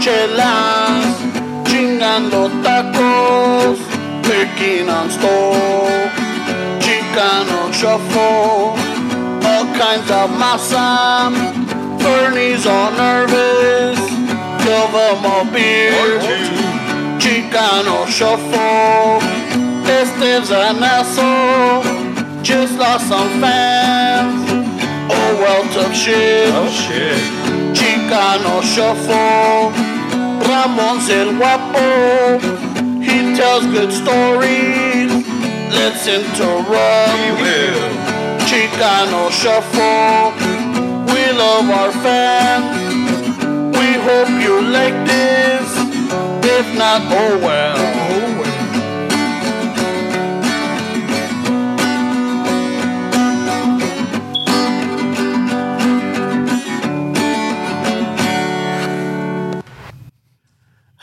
Chelas, chingando tacos, picking on stove, Chicano shuffle, all kinds of masa. Bernie's all nervous, give him a beer. Chicano shuffle, Esteve's an asshole, just lost some fans. Oh well, tough shit. Oh shit. Chicano shuffle. Ramon's el guapo. He tells good stories. Let's interrupt. we will. Chicano shuffle. We love our fans. We hope you like this. If not, oh well.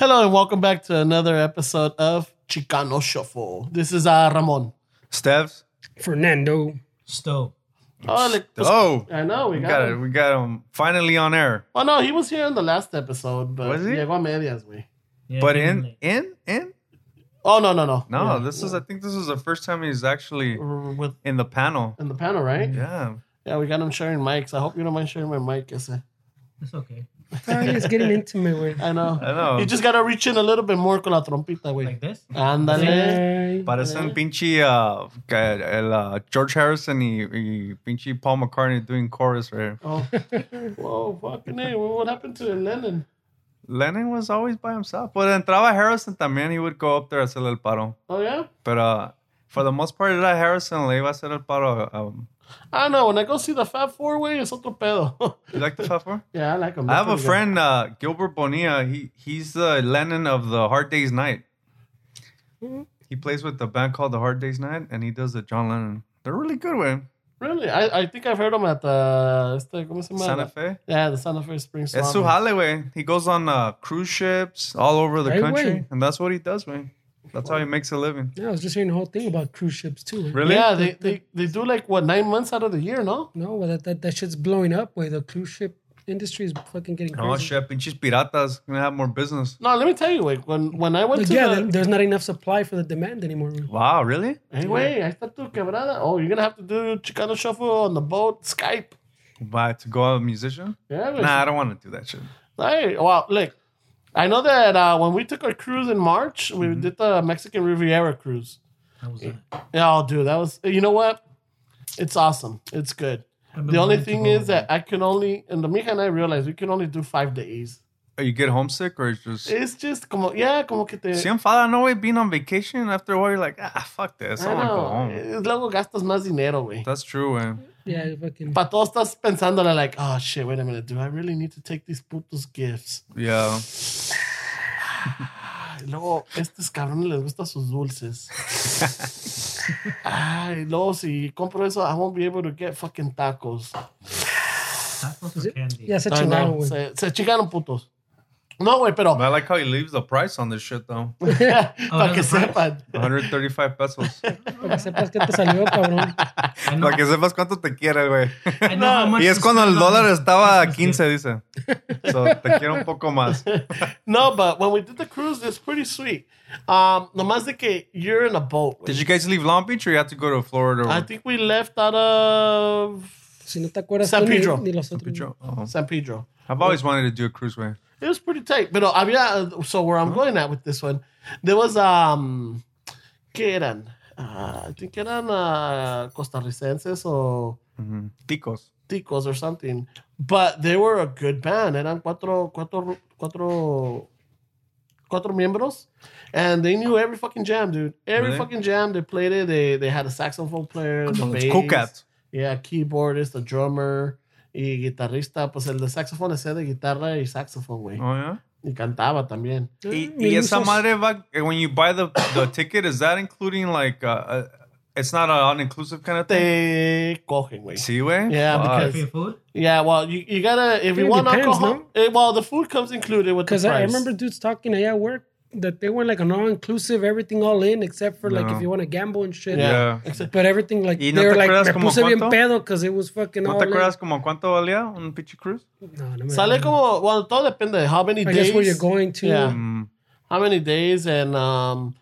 Hello and welcome back to another episode of Chicano Shuffle. This is uh, Ramon. Steves. Fernando. Stove. Oh, like, Oh, I know we we got, got it. him. We got him finally on air. Oh no, he was here in the last episode, but Was he? llegó a medias, güey. Yeah, But in in in Oh no, no, no, no, Yeah. this is I think this is the first time he's actually with in the panel. in the panel, right? Yeah. Yeah, we got him sharing mics. I hope you don't mind sharing my mic, ese. It's okay. It's getting intimate, güey. I know. I know. You just gotta reach in a little bit more con la trompita, güey. Like this? Ándale. Ay, Parecen pinche uh, el, uh, George Harrison y, y pinche Paul McCartney doing chorus right here. Oh, whoa, fucking hey, what happened to Lennon? Lennon was always by himself. But entraba Harrison también, he would go up there a hacerle el paro. Oh yeah. But uh, for the most part, era Harrison le iba a hacer el paro. Um, I don't know. When I go see the Fab Four way, it's otro pedo. you like the Fab Four? yeah, I like him. I have a friend, uh, Gilbert Bonilla. He he's the Lennon of the Hard Days Night. He plays with the band called the Hard Days Night, and he does the John Lennon. They're really good, man. Really? I, I think I've heard him at the este, ¿cómo se llama? Santa Fe. Yeah, the Santa Fe Spring It's su jale, way. He goes on uh, cruise ships all over the country, way. and that's what he does, man. That's how he makes a living. yeah, I was just hearing the whole thing about cruise ships too. Really? Yeah, they, they they do like what nine months out of the year, no? No, well, that, that that shit's blowing up. Where the cruise ship industry is fucking getting crazy. Oh shit, pinches piratas gonna have more business. No, let me tell you, like When when I went Like, to yeah, the, there's not enough supply for the demand anymore. Wow, really? Anyway, I está tu quebrada. Oh, you're gonna have to do Chicano shuffle on the boat, Skype. But to go out a musician? Yeah, güey. Nah, I don't want to do that shit. Hey, well, look, I know that uh, when we took our cruise in March, we Mm-hmm. did the Mexican Riviera cruise. That was it. Yeah, oh, dude, that was. You know what? It's awesome. It's good. The only thing is that I can only, and the Mija and I realized we can only do five days. Oh, you get homesick or it's just. It's just como, yeah, como que te. See, I'm fine. Know it being on vacation. After a while, you're like, ah, fuck this. I, I want to go know. home. Luego gastas más dinero, güey. That's true, man. Yeah, fucking. Pa todos estás pensándole like, oh shit, wait a minute, do I really need to take these putos gifts? Yeah. Y luego, estos cabrones les gustan sus dulces. Ay, luego si compro eso, I won't be able to get fucking tacos. Tacos it? candy? Yeah, se chingaron, güey. se, se chingaron putos. No, güey, pero I like how he leaves the price on this shit, though. para que that's sepan. 135 pesos. Para que sepas que te salió, cabrón. Para que sepas cuánto te quiere, güey. I know how much Y es to cuando el dólar estaba a 15, gift. dice. So, te quiero un poco más. No, but when we did the cruise, it's pretty sweet. Um, nomás de que you're in a boat. güey. Did you guys leave Long Beach or you had to go to Florida? Or I think we left out of Si no te acuerdas San tú ni- Pedro. ni los otros. Pedro? Oh. San Pedro. I've always wanted to do a cruise, way. It was pretty tight. But había, so where I'm going at with this one, there was, um, ¿qué eran? Uh, I think eran uh, costarricenses or Ticos. ticos or something. But they were a good band. Eran cuatro, cuatro, cuatro, cuatro miembros. And they knew every fucking jam, dude. Every Really? fucking jam. They played it. They they had a saxophone player, the bass. cool cats. Yeah, keyboardist, the drummer y guitarrista. Pues el de saxofón ese de guitarra y saxofón, güey. Oh, yeah? Y cantaba también. Y, Mi y esa madre va, when you buy the, the ticket, is that including like, uh, uh, it's not an all-inclusive kind of thing? Te cogen, güey. Sí, güey? Yeah, Fuck. because- food? Yeah, well, you, you gotta, if you want depends, alcohol, no? eh, well, the food comes included with the price. Because. I remember dudes talking allá at work. That they went like an all inclusive, everything all in, except for like No. if you want to gamble and shit. Yeah. Except- But everything like ¿Y they no were like acuerdas me como puse bien pedo because it was fucking ¿No all te in. acuerdas como cuánto valía un pinche cruise? No, no me Sale como, well, todo depende de how many I days. guess where you're going to. Yeah. Mm, How many days and um,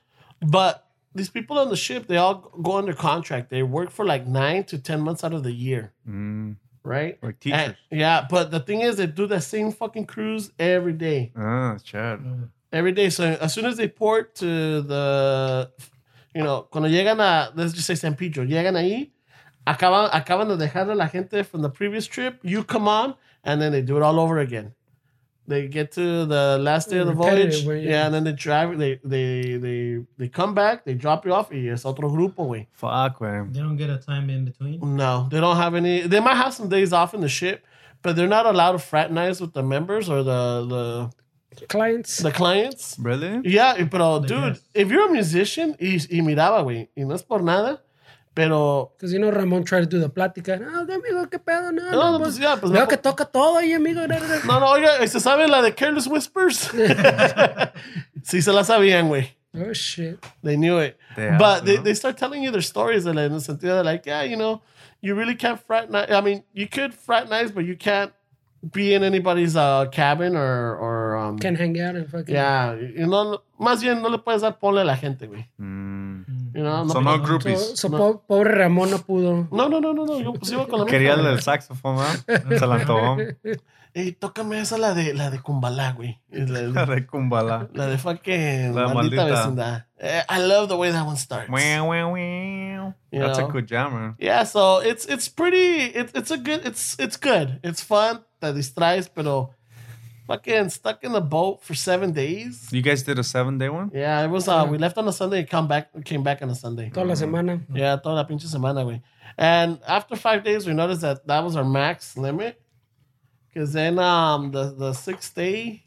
but these people on the ship they all go under contract. They work for like nine to ten months out of the year, mm, right? like teachers. And- yeah, but the thing is, they do the same fucking cruise every day. ah, Chad. Every day. So as soon as they port to the, you know, cuando llegan a, let's just say San Pedro, llegan ahí, acaban, acaban de dejar a la gente from the previous trip. You come on, and then they do it all over again. They get to the last day of the voyage, where you- yeah, and then they drive. They they they they come back. They drop you off. Y es otro grupo, way. Fuck, güey. They don't get a time in between. No, they don't have any. They might have some days off in the ship, but they're not allowed to fraternize with the members or the the Clients. the the clients. Really? Yeah, pero The dude, guests. if you're a musician y, y miraba, güey, y no es por nada, pero Because you know Ramon tried to do the plática. No, de amigo, qué pedo, no. No, no, no, pues pues, ya, pues veo que toca todo ahí, amigo. No, no, oiga, ¿se sabe la de Careless Whispers? sí se la sabían, güey. Oh shit. They knew it. Yeah, but they, no. they start telling you their stories in the sentido de like, yeah, you know, you really can't fraternize. I mean, you could fraternize, but you can't be in anybody's uh, cabin or, or um, Can't hang out and fucking. yeah, you know, más bien no le puedes dar ponle a la gente, güey. Mm. You know, So no, no groupies. So, so po- pobre Ramón no pudo. no, no, no, no, no, yo pues iba con la Quería el del saxofón, ¿verdad? Se la antojó. Ey, tócame esa, la de, la de Kumbala, güey. La, La de Kumbala. la de fucking La maldita, maldita. vecindad. Eh, I love the way that one starts. Wow, wow, wow. That's know? a good jam, man. Yeah, so it's it's pretty. It's it's a good. It's it's good. It's fun. Te distraes, pero fucking stuck in the boat for seven days. You guys did a seven day one? Yeah, it was. Uh, we left on a Sunday. Come back. Came back on a Sunday. Toda la semana. Yeah, toda la pinche semana, güey. And after five days, we noticed that that was our max limit. Because then um the the sixth day,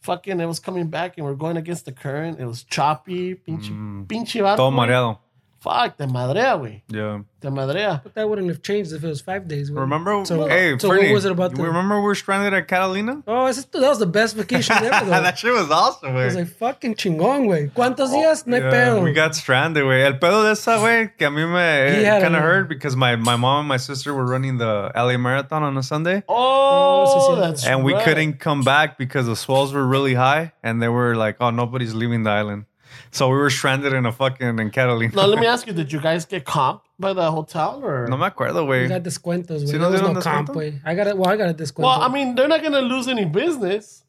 fucking, it was coming back and we're going against the current. It was choppy, pinche, pinche vato, Todo güey. mareado. Fuck, te madrea, güey. Yeah. Te madrea. But that wouldn't have changed if it was five days. would it? Remember? So, hey, so Fernie, what was it about you the? remember we were stranded at Catalina? Oh, ese- that was the best vacation ever. Though. that shit was awesome, It was like fucking chingón, güey. ¿Cuántos oh, días? No hay Oh, Yeah, pedo. we got stranded, güey. El pedo de esa, güey, que a mí He me had kind of a- hurt because my, my mom and my sister were running the LA Marathon on a Sunday. Oh, oh, sí, sí. that's and we couldn't come back because the swells were really high and they were like, oh, nobody's leaving the island. So we were stranded in a fucking in Catalina. Now let me ask you: Did you guys get comped by the hotel or? no me acuerdo, We güey. got descuentos, güey. ¿Sí There nos was no comp, güey. I got it. Well, I got a descuento. well, I mean, they're not gonna lose any business.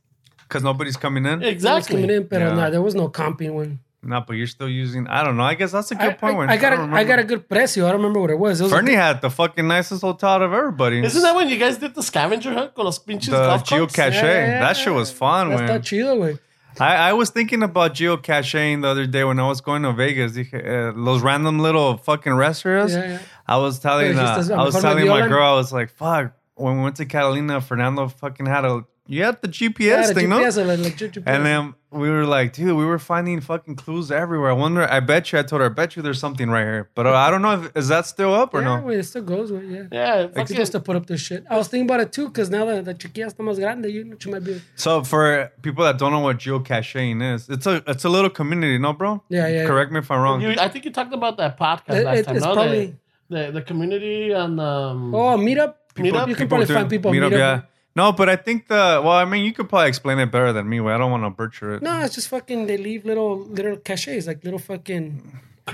Because nobody's coming in. It's Exactly. coming in, pero Yeah. nah, there was no comping one. No, but you're still using. I don't know. I guess that's a good point. I, when- I got don't a, I got a good precio. I don't remember what it was. It was a Fernie had the fucking nicest hotel out of everybody. Isn't that when you guys did the scavenger hunt con los pinches the golf carts? geocache? Yeah, yeah, that shit was fun, Está man. chido, güey. I, I was thinking about geocaching the other day when I was going to Vegas. Dije, eh, those random little fucking restaurants. Yeah, yeah. I was telling, uh, I was lo mejor me telling my girl, I was like, "Fuck." When we went to Catalina, Fernando fucking had a you had the GPS Yeah, the thing, no? Like, like, GPS. And then we were like, dude, we were finding fucking clues everywhere. I wonder. I bet you. I told her, I bet you there's something right here. But uh, I don't know if is that still up or yeah, no. güey, it still goes, güey. Yeah. Yeah, You're supposed to put up this shit. I was thinking about it too, because now that the chiquilla está más grande, you, you might be. So for people that don't know what geocaching is, it's a it's a little community, no, bro? Yeah, yeah. Correct me if I'm wrong. you, I think you talked about that podcast It- last it- time. it's no? probably- the, the the community and um. Oh, meetup. Meetup? You can probably find people. meet up, meetup. yeah. No, but I think the well, I mean, you could probably explain it better than me. I don't want to butcher it. No, it's just fucking. They leave little little caches, like little fucking.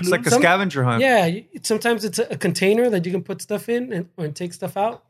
it's like a Some- scavenger hunt. Yeah, sometimes it's a, a container that you can put stuff in and, and take stuff out.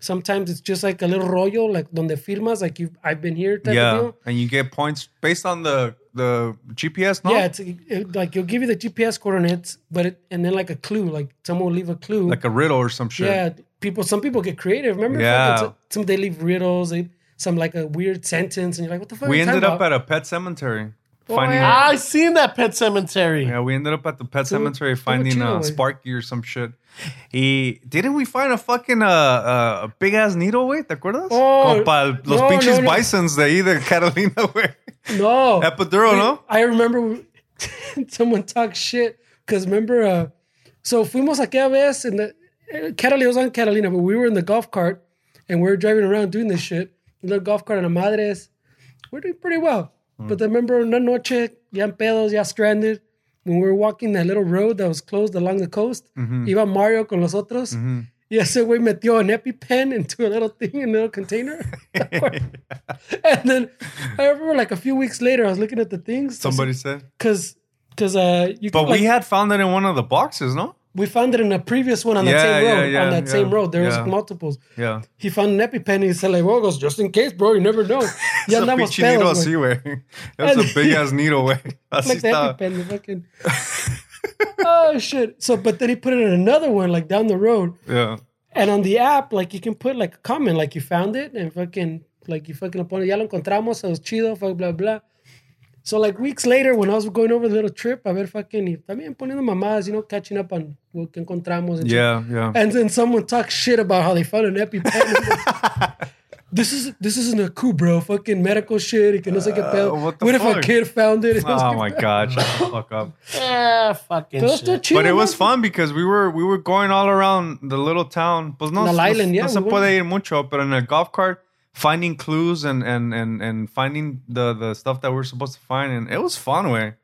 Sometimes it's just like a little rollo, like donde firmas, like you I've been here type of yeah, deal. and you get points based on the the GPS. No, Yeah, it's it, like you'll give you the GPS coordinates, but it, and then like a clue, like someone will leave a clue. like a riddle or some shit. yeah, people. Some people get creative. Remember? Yeah. Fucking Some, some they leave riddles. They some like a weird sentence, and you're like, what the fuck? we ended up about? at a pet cemetery. Oh, finding yeah. I seen that pet cemetery. Yeah, we ended up at the pet Estuvo- cemetery estuvo finding chido, uh. Sparky or some shit. He didn't we find a fucking uh, uh, a big ass needle, güey? ¿Te acuerdas? Oh, Como para los no, pinches no, no. bisons de ahí de Catalina, güey. No Epidural, no? I remember someone talk shit because remember, uh, so fuimos aquella vez in the eh, Catalina was on Catalina, but we were in the golf cart and we were driving around doing this shit. The little golf cart and a madres. We're doing pretty well. But I remember una noche, ya en pedos, ya stranded, when we were walking that little road that was closed along the coast, iba Mario con los otros. Y ese güey metió an EpiPen into a little thing in a little container. and then I remember like a few weeks later, I was looking at the things. Somebody said. Because because uh, you But could, like, we had found it in one of the boxes, no? we found it in a previous one on that same yeah, road. yeah, on that yeah, same road, there was multiples. Yeah. He found an EpiPen. He said like, "Well, goes just in case, bro. You never know." Ya andamos pedos, así, güey. Was a big ass needle, güey. Así like estaba. EpiPen, the fucking. oh shit! So, but then he put it in another one, like down the road, Yeah. and on the app, like you can put like a comment, like you found it, and fucking, like you fucking pone, ya lo encontramos, it was chido, fuck, blah blah. So like weeks later, when I was going over the little trip, I ver fucking, y también poniendo mamadas, you know, catching up on what encontramos and shit. Yeah, yeah. And then someone talks shit about how they found an EpiPen. this is this isn't a coup, bro. Fucking medical shit. y que no sé qué pedo. Uh, what the what if a kid found it? It Oh my god, shut the fuck up. Yeah, fucking Pero está shit. chido, But it was fun because we were we were going all around the little town. Pues no, La no- island, yeah, no se we puede ir mucho, but in a golf cart, finding clues and and and and finding the the stuff that we're supposed to find, and it was fun. Way,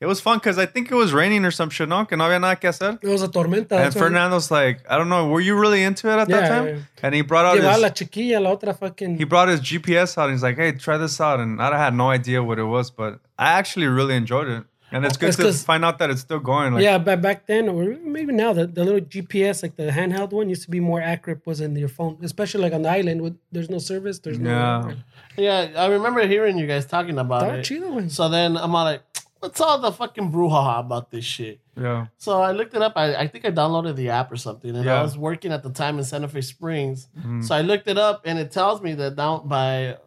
it was fun because I think it was raining or some shit. No, que no había nada que hacer. It was a tormenta. And that's why- Fernando's like, I don't know, were you really into it at that time? yeah. And he brought out Llevaba his la chiquilla, la otra fucking. he brought his GPS out and he's like, hey, try this out. And I had no idea what it was, but I actually really enjoyed it. And it's uh, good That's to 'cause- find out that it's still going. Like, yeah, but back then, or maybe now, the, the little GPS, like the handheld one, used to be more accurate. Was in your phone, especially like on the island, with there's no service. There's no. Yeah. Yeah, I remember hearing you guys talking about Estaba it. chido. So then I'm all like, what's all the fucking brouhaha about this shit? yeah. So I looked it up. I, I think I downloaded the app or something, and Yeah. I was working at the time in Santa Fe Springs. Hmm. So I looked it up, and it tells me that down by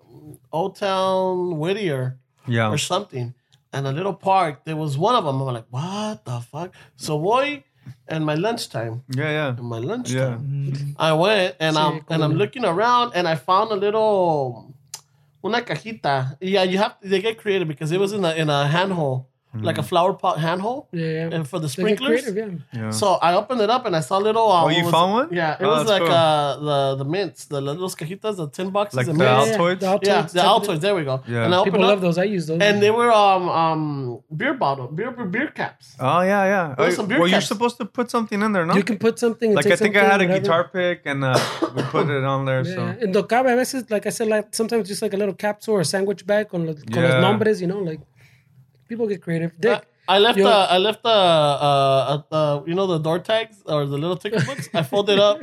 Old Town Whittier Yeah. or something, and a little park, there was one of them. I'm like, what the fuck? So boy, and my lunchtime, Yeah, yeah. in my Yeah. lunchtime, I went and Sí, I'm and I'm looking around, and I found a little una cajita. Yeah, you have they get creative because it was in a in a handhole, like a flower pot handhole, Yeah, yeah. and for the sprinklers. creative, yeah. Yeah. So I opened it up and I saw little. Uh, Oh, you was found one? Yeah, it Oh, was like cool. uh, the the mints, the little cajitas, the tin boxes, Like of the mints. Yeah, Altoids? the Altoids. Yeah, the Altoids. There we go. Yeah. And I opened People up, love those. I use those. and they were um um beer bottle, beer beer, beer caps. Oh, yeah, yeah. There was Oh, some beer well, you're supposed to put something in there, no? you can put something. like, I think I had a whatever. guitar pick and uh, we put it on there. So, and the cabe a veces, like I said, like sometimes just like a little capsule or sandwich bag on los, con los nombres, you know, like people get creative. Dick, I, I left Yo- the I left the uh, uh, uh you know the door tags or the little ticket books. I folded up.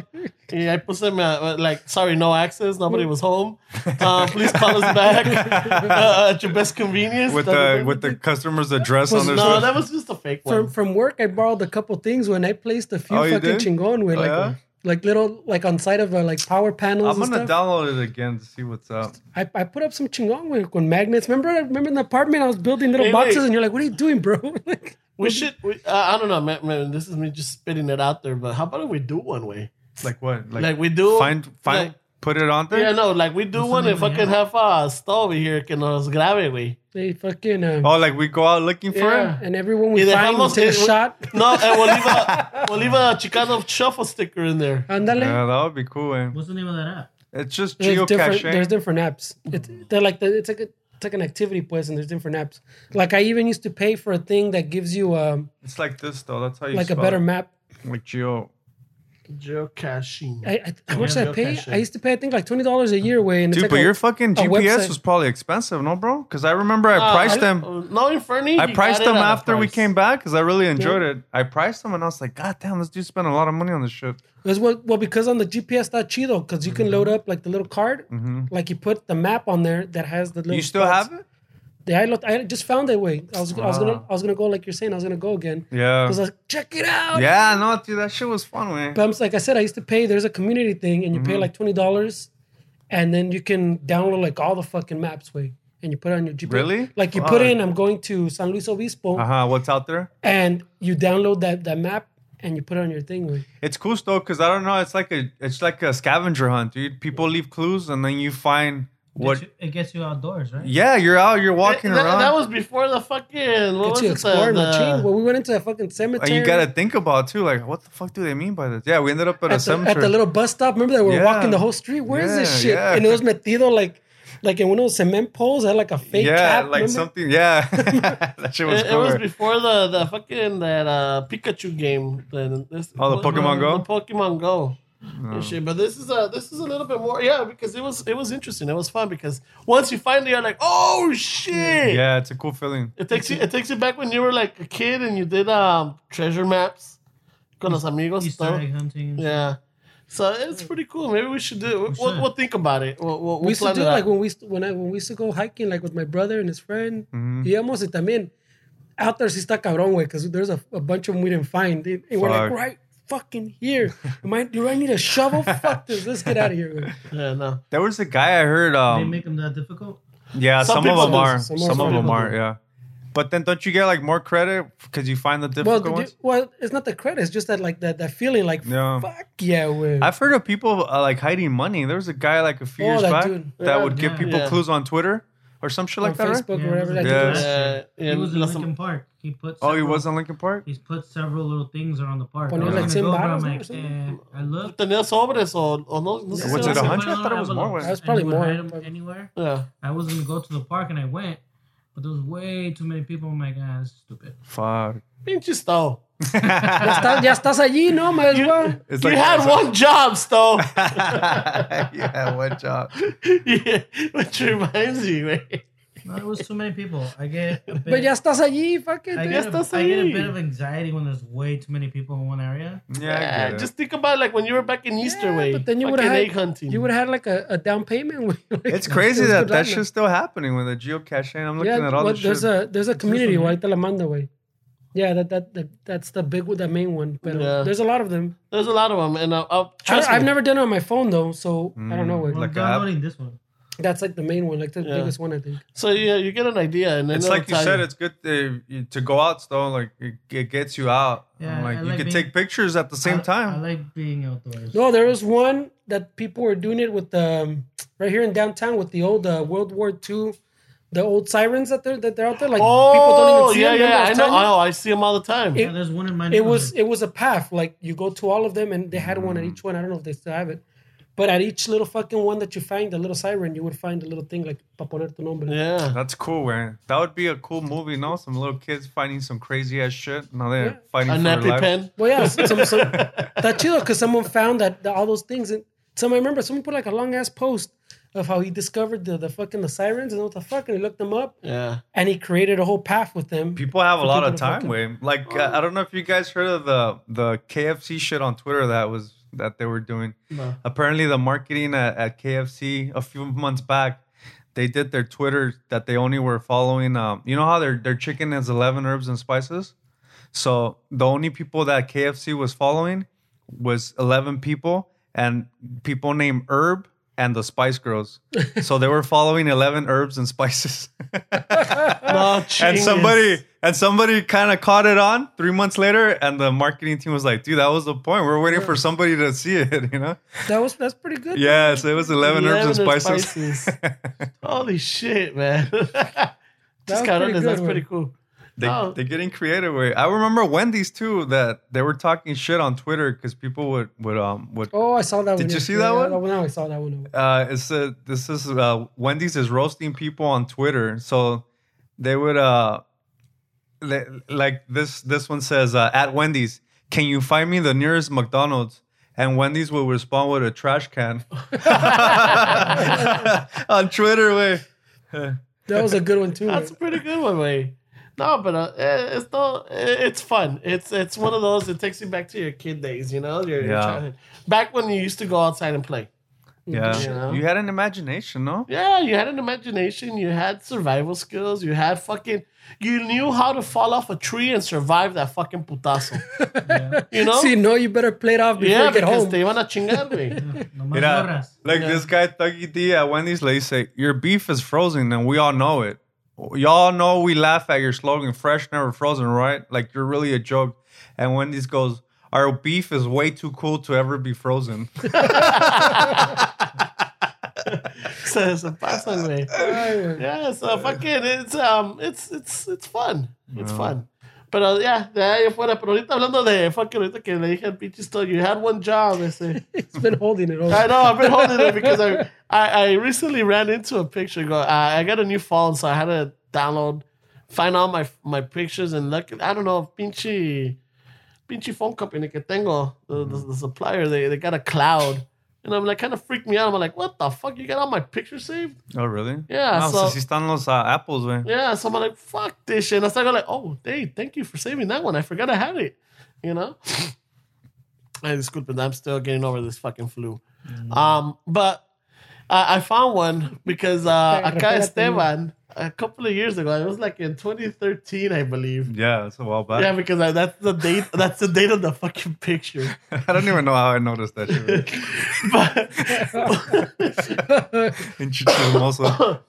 and I put them uh, like sorry, no access. Nobody was home. Uh, please call us back uh, at your best convenience. with Da- da- the da- with the customer's address Was- on their no, stuff. that was just a fake from one. from work, I borrowed a couple things when I placed a few Oh, fucking did? chingon with Oh, like yeah? Like little like on side of uh, like power panels I'm gonna stuff. download it again to see what's up. I, I put up some chingong with, with magnets. Remember, remember in the apartment I was building little Hey, boxes, wait. and you're like, "What are you doing, bro?" like, We should. We, uh, I don't know, man, man. This is me just spitting it out there. But how about if we do one way? Like what? Like, we do. find find like- put it on there. Yeah, no. Like we do What's one the if I name can of have a stove here que nos grabe, güey. They fucking uh, Oh, like we go out looking for Yeah. it. and everyone we Y find, we take a eh, shot. No, and we'll leave a we'll leave a Chicano shuffle sticker in there. Andale. Yeah, that would be cool. Eh? What's the name of that app? It's just there's different, there's different apps. It, they're like the, it's like a, it's like an activity place, and there's different apps. Like I even used to pay for a thing that gives you um It's like this though. That's how you like a better it. map. Like geo. Geocaching. I, I, how much did I pay? geocaching. I used to pay I think like twenty dollars a year. Way and it's Dude, like but a- your fucking GPS was probably expensive, no, bro? Because I remember I priced them. No, Inferni. I priced them at a after we came back because I really enjoyed it. I priced them and I was like, God damn, this dude spent a lot of money on this shit. Because well, well because on the GPS that chido because you can load up like the little card, like you put the map on there that has the little. Mm-hmm. You still spots. have it? I, looked, I just found that Way I was I was gonna I was gonna go like you're saying I was gonna go again. Yeah. I was like, check it out. Yeah, no, dude, that shit was fun, man. But I'm, like I said, I used to pay. There's a community thing, and you Mm-hmm. pay like twenty dollars, and then you can download like all the fucking maps, way, and you put it on your GPS. Really? Like you put in, I'm going to San Luis Obispo, Uh huh. What's out there? and you download that that map, and you put it on your thing, way. It's cool though, because I don't know. It's like a it's like a scavenger hunt, dude. People leave clues and then you find what. You- it gets you outdoors, right? Yeah, you're out. You're walking that, around. that was before the fucking. What Gets was you it? exploring the, the, chain. Well, we went into a fucking cemetery. and you gotta think about too, like what the fuck do they mean by this? Yeah, we ended up at, a at the, cemetery. at the little bus stop. Remember that we were Yeah. walking the whole street. Where is this shit? yeah. And it was metido like Like in one of those cement poles, had like a fake yeah, cap. like remember? something. Yeah, that shit was It, it was before the the fucking that uh Pikachu game. The, this, Oh, the Pokemon Go? The Pokemon Go. And shit. But this is a this is a little bit more yeah because it was it was interesting. It was fun because once you finally are like oh shit yeah, it's a cool feeling. It takes you. It takes you back when you were like a kid and you did um treasure maps con los amigos. y Easter egg hunting. Yeah, so it's pretty cool. Maybe we should do. it. We'll, should. we'll think about it. We'll, we'll, we we'll used to do it it like when we when I when we used to go hiking like with my brother and his friend. Mm-hmm. Íbamos y también out there sí está cabrón, güey, because there's a, a bunch of them we didn't find. And we're like, right fucking here. Am I, do I need a shovel? Fuck this. Let's get out of here. Yeah, no. There was a guy I heard. They Um, make them that difficult. yeah, Some some, of them do. are. Some Some, of of them them are. do. Yeah, but then don't you get like more credit because you find the Well, difficult did you, ones? well, it's not the credit. It's just that like that that feeling like Yeah. fuck yeah, güey. I've heard of people uh, like hiding money. There was a guy like a few Oh, years that back dude. that Yeah. would give Yeah. people Yeah. clues on Twitter or some shit on like that, right? Facebook Yeah, or whatever. it That was dude Yeah. was. Yeah, He was in los- Lincoln Park. He put. Oh, he was in Lincoln Park. He's put several little things around the park. Ponía I was like gonna 100 go, but I'm baros or like, something. eh, I looked. tenía sobres o, o no, no sé Was it a hundred? I thought it was more, envelopes, güey. That was probably and you would more, hide 'em but- anywhere. Yeah. I was gonna go to the park and I went, but there was way too many people. I'm like, ah, this is stupid. Fuck. Pinche Stowe. Ya, está- ya estás allí, no, might as well. You like had one job, Stowe. yeah, one job. yeah, which reminds me, güey. No, it was too many people. I get. A bit, But ya estás allí, fucking. I dude. get, estás a, I get a bit of anxiety when there's way too many people in one area. Yeah, I Yeah, get it. just think about like when you were back in Easter Yeah, way. but then you would have egg hunting. you would have had like a, a down payment. Like, It's crazy that good that lana. shit's still happening with the geocaching. I'm looking Yeah, at all well, this there's shit. a there's a community, one, right? Te la mando, güey. Yeah, that, that that that's the big one the main one. But Yeah. there's a lot of them. There's a lot of them, and uh, uh, I, trust I've never done it on my phone though, so I don't know. Well. Like I'm a downloading this one. That's like the main one, like the Yeah. biggest one, I think. So yeah, you get an idea, and then It's like you tell said, it's good to, to go out still. Like it, it gets you out. Yeah, like I you can being- take pictures at the same I, time. I like being outdoors. No, there was one that people were doing it with the um, right here in downtown with the old uh, World War II, the old sirens that they're that they're out there. Like oh, people don't Oh even see yeah, them. yeah, Remember I know. telling you? Oh, I see them all the time. Yeah, there's one in my it was it was a path like you go to all of them and they had one at each one i don't know if they still have it but at each little fucking one that you find the little siren you would find a little thing like pa poner tu nombre yeah, That's cool, man. That would be a cool movie, no? Some little kids finding some crazy ass shit. Now they're Yeah. fighting a for their nappy life. pen. well yeah some, some, that's chido because someone found that, that all those things and some i remember someone put like a long ass post of how he discovered the, the fucking the sirens and what the fuck and he looked them up Yeah, and he created a whole path with them People have a lot of time, with way. Like uh, I don't know if you guys heard of the the KFC shit on Twitter that was that they were doing. No. Apparently, the marketing at, at KFC a few months back, they did their Twitter that they only were following. Um, you know how their their chicken is eleven herbs and spices. So the only people that KFC was following was eleven people and people named Herb and the Spice Girls. so they were following eleven herbs and spices. no, oh, and somebody and somebody kind of caught it on three months later and the marketing team was like dude that was the point we are waiting for somebody to see it you know that was that's pretty good yeah so it was 11, herbs and spices, spices. Holy shit, man! was Just pretty cabrones, good, that's güey. pretty cool. They, Oh. they're getting creative with it. i remember wendy's too that they were talking shit on twitter because people would would um would oh i saw that Did one you see Yeah, that yeah, one? no i saw that one uh it's a, this is uh wendy's is roasting people on twitter so they would uh they, like this this one says uh, at wendy's can you find me the nearest mcdonald's and wendy's will respond with a trash can on twitter way that was a good one too That's a pretty good one, way. No, but uh, eh, it's no, eh, it's fun. It's it's one of those. It takes you back to your kid days, you know, your, your Yeah. childhood. Back when you used to go outside and play. yeah You know? you had an imagination no Yeah, you had an imagination. You had survival skills. You had fucking. You knew how to fall off a tree and survive that fucking putazo. You know. See, no, you better play it off before yeah, you get because home. te iban a chingar, güey. No más Mira, like Yeah. this guy Thuggy D at Wendy's, they say your beef is frozen, and we all know it. Y'all know we laugh at your slogan, "Fresh, never frozen," right? Like you're really a joke. And Wendy's goes, "Our beef is way too cool to ever be frozen." se, se pasan, güey. Ay. Yeah, so fucking it's um it's it's it's fun. It's fun. Pero ya, yeah, de ahí afuera, pero ahorita hablando de fucking ahorita que le dije al pinche story, you had one job, ese. It's been holding it all. I know, I've been holding it because I I, I recently ran into a picture. Go, I, I got a new phone, so I had to download, find all my my pictures and look. I don't know, pinche, pinche phone company que tengo, the, the, the supplier. They they got a cloud, and I'm like, kind of freaked me out. I'm like, what the fuck? You got all my pictures saved? Oh, really? Yeah, No, so- si están los uh, apples, güey. Yeah, so I'm like, fuck this shit. And I started going like, oh, hey, thank you for saving that one. I forgot I had it. You know? Ay, disculpen, I'm still getting over this fucking flu. Um, but I, I found one because uh, Okay, acá. Esteban, a couple of years ago, it was like in 2013, I believe. Yeah, that's a while back. Yeah, because I, that's the date. That's the date of the fucking picture. I don't even know how I noticed that shit. But Pinche chismoso.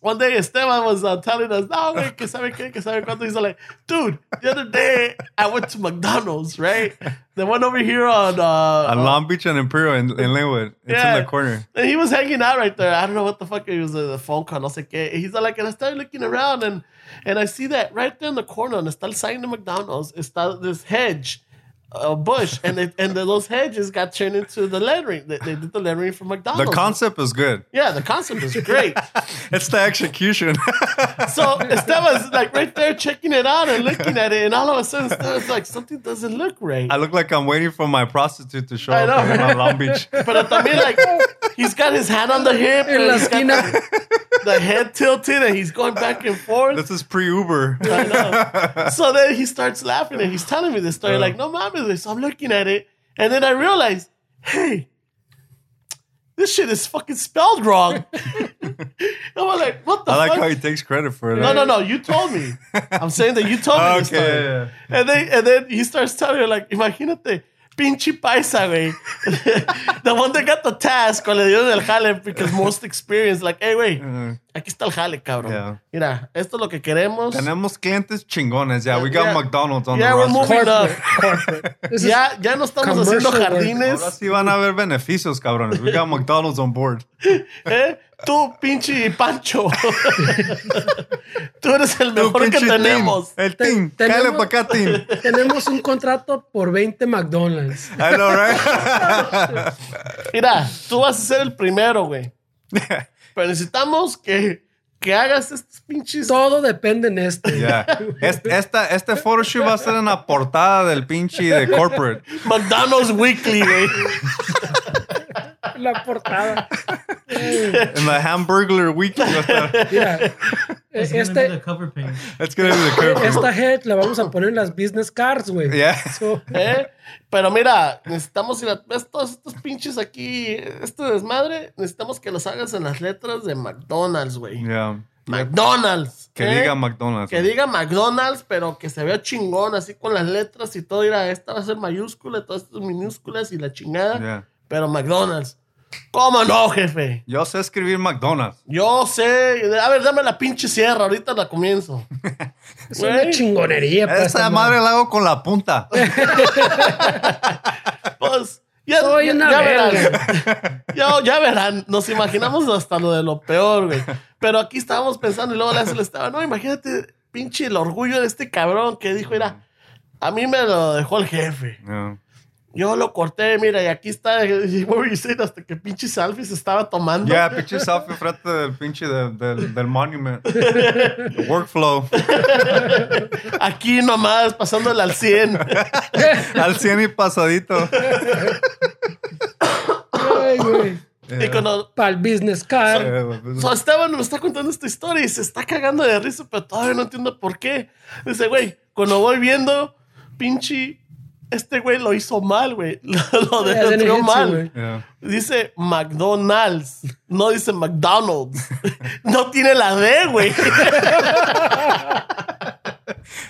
One day Esteban was uh, telling us, no, güey, que sabe qué, que sabe cuánto. He's like, dude, the other day I went to McDonald's, right? The one over here on, uh, On Long Beach and Imperial in, in Lynwood. It's Yeah. in the corner. and he was hanging out right there. I don't know what the fuck it was, a phone call, no sé qué. He's like, and I started looking around and, and I see that right there in the corner, and está el sign of McDonald's, está this hedge, a bush, and it, and those hedges got turned into the lettering. They, they did the lettering for McDonald's. The concept is good. yeah, the concept is great. It's the execution. So Esteban's like right there checking it out and looking at it, and all of a sudden Esteban's like something doesn't look right. I look like I'm waiting for my prostitute to show I up in on Long Beach. But también like he's got his hand on the hip and he's got esquina. the, the head tilted and he's going back and forth. This is pre-Uber. So then he starts laughing and he's telling me this story uh-huh. like, no mames, so I'm looking at it and then I realize, hey, this shit is fucking spelled wrong. I'm like, what the fuck? I like fuck? how he takes credit for it. no, no, no. You told me. I'm saying that you told me this. Okay, yeah, And then and then he starts telling her like, imagínate, pinche paisa, güey. the one that got the task o le dieron el jale because most experience, like, hey, güey, Uh, aquí está el jale, cabrón. Yeah. Mira, esto es lo que queremos. Tenemos clientes chingones. Yeah, we got Yeah. McDonald's on Yeah, the we're roster. moving up. Corporate. This is Ya, ya no estamos haciendo jardines. Ahora sí van a haber beneficios, cabrones. We got McDonald's on board. ¿eh? Tú, pinche Pancho. Tú eres el mejor que team. tenemos. El team. pa' acá, team. Tenemos un contrato por 20 McDonald's. I know, right? Mira, tú vas a ser el primero, güey. Pero necesitamos que, que hagas estos pinches Todo depende en este. Yeah. Es- esta, este photoshoot va a ser en la portada del pinche de corporate. McDonald's Weekly, güey. La portada. En la Hamburglar Weekly va a estar. Mira, It's gonna be the este, cover page. It's gonna be the cover. esta head la vamos a poner en las business cards, güey. Yeah. So, ¿Eh? Pero mira, necesitamos ir a ves todos estos pinches aquí, este desmadre, necesitamos que los hagas en las letras de McDonald's, güey. Yeah. McDonald's. Que ¿eh? diga McDonald's. Que diga McDonald's, pero que se vea chingón, así con las letras y todo. Mira, esta va a ser mayúscula, todas estas minúsculas y la chingada. Yeah. Pero McDonald's. ¿Cómo no, jefe? Yo sé escribir McDonald's. Yo sé. A ver, dame la pinche sierra, ahorita la comienzo. es una chingonería. pues, Esa madre la hago con la punta. Pues, ya, Soy ya- una ya verán. Ya, ya verán. Nos imaginamos hasta lo de lo peor, güey. Pero aquí estábamos pensando y luego le hace el estaba. No, imagínate, pinche, el orgullo de este cabrón que dijo, mira, a mí me lo dejó el jefe. Yeah. Yo lo corté, mira, y aquí está. Y hasta que pinche selfie se estaba tomando. Yeah, pinche selfie frente del pinche del, del, del monument. The workflow. Aquí nomás, pasándole al 100. Al 100 y pasadito. Ay, güey. Y cuando Para el business card. Eh, So, Esteban nos está contando esta historia y se está cagando de risa, pero todavía no entiendo por qué. Dice, güey, cuando voy viendo, pinche, este güey lo hizo mal, güey. Lo, lo mal. güey. Yeah. Dice McDonald's, no dice McDonald's. No tiene la D, güey.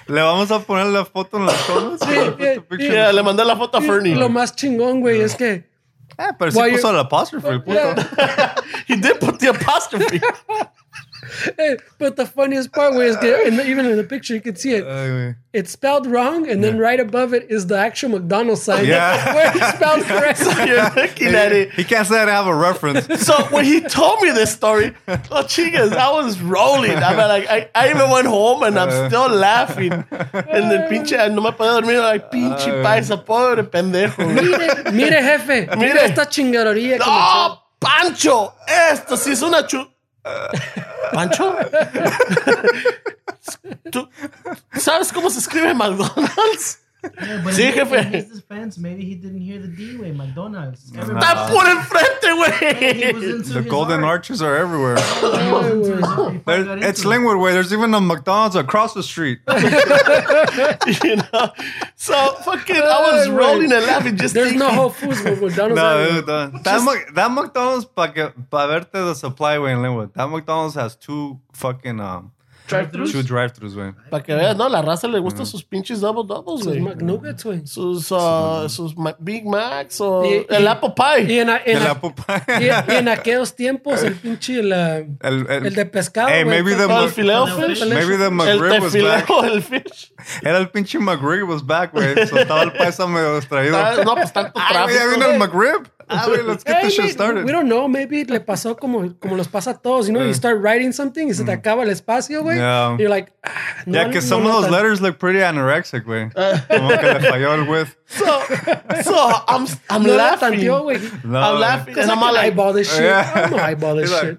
Le vamos a poner la foto en las tomas. eh, Ya, le mandé la foto a Fernie. Y lo más chingón, güey, es que Eh, pero sí puso el apóstrofe, el puto. He did put the apostrophe. Hey, but the funniest part was that in even in the picture you can see it. Oh, Ay. It's spelled wrong, and then right above it is the actual McDonald's sign. Yeah. where it's spelled correct. You're looking at it. He can't say I have a reference. So when he told me this story, oh chingas, I was rolling. I mean, like I, I even went home and I'm uh. still laughing. And the pinche no me podía dormir, like pinche uh. paisa, pobre pendejo. güey. Mire, mire, jefe, mire Mire. esta chingadería que. No, Pancho, esto sí es una chu... ¿Pancho? ¿Tú sabes cómo se escribe McDonald's? Yeah, but Sí, in, jefe. in his defense, maybe he didn't hear the D way, McDonald's. Everybody- Está por enfrente, he güey. The golden art. arches are everywhere. He was into his art. He There, it's into. Lingwood way. There's even a McDonald's across the street. you know? So fucking, I was Ay, güey. rolling and laughing just There's no thinking- Whole Foods with McDonald's. No, everywhere. dude, that, that, Mc- that McDonald's para que para verte the supply way in Lynwood. That McDonald's has two fucking um Drive-thrus. two drive-throughs, way. Para que veas, no, la raza le gusta sus pinches double doubles, Sus güey. McNuggets, güey. Sus, uh, sus Ma- Big Macs o Y- el y- Apple Pie. Y en, a- en El a- apple pie. y, y en aquellos tiempos, el pinche, la- El, el, el de pescado. Hey, güey, maybe the el Mc- fileo El fish. maybe the El McRib was back. tefileo, el fish. Era el pinche McRib was back, güey. So estaba el paisa medio distraído. Ah, No, pues tanto güey, ya tráfico. vino el McRib. Ah, güey, let's get Hey, this shit we- started. We don't know. Maybe le pasó como, como los pasa a todos. You know, you start writing something y se te acaba el espacio, güey. Yeah. You're like, ah, no, Yeah, because some no of those notas. letters look pretty anorexic, güey. Como que le falló el width. So, so I'm, I'm No laughing. tanteó, güey. No, I'm güey. laughing. Because And I I'm can like, eyeball this shit. Yeah. I'm gonna eyeball this He's shit.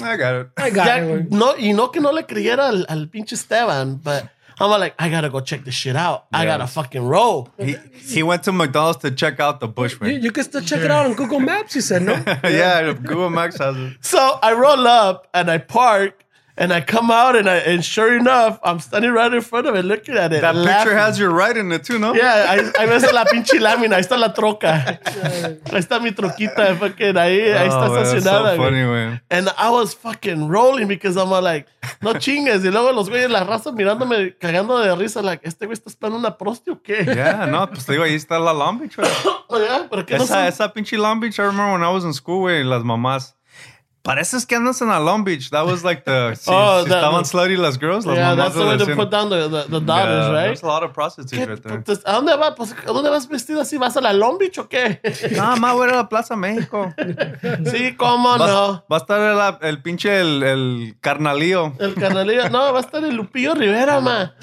like, I got it. I got ya- it, güey. no, y no que no le creyera al, al pinche Esteban, but I'm like, I gotta go check this shit out. I gotta fucking roll. He, he went to McDonald's to check out the You, Bushman. you can still check it out on Google Maps, you said, no? yeah, Google Maps has it. So I roll up and I park and I come out and I and sure enough, I'm standing right in front of it looking at it. That picture has your right in it too, no? Yeah, ahí, ahí ves la pinche lámina, ahí está la troca. Ahí está mi troquita, fucking ahí, ahí oh, está Oh, man, that's estacionada. so funny, man. And I was fucking rolling because I'm like, no chingues. Y luego los güeyes, la raza mirándome, cagando de risa, like, ¿este güey está esperando una prosti o qué? Yeah, no, pues te digo, ahí está la Long Beach, güey. Oh, yeah, pero no Esa, son- esa pinche Long Beach, I remember when I was in school, güey, las mamás. Pareces que andas en la Long Beach. That was like the. Si, Oh, si that- estaban slutty las girls, las Yeah, that's the way la to put down the, the, the daughters, Yeah, right? There's a lot of prostitutes ¿Qué- right there. ¿A dónde vas? Pues, ¿A dónde vas vestido así? ¿Vas a la Long Beach o qué? No, más voy a a la Plaza México. sí, cómo Va, no. va a estar el, el pinche el, el carnalío. El carnalillo, no, va a estar el Lupillo Rivera, ma.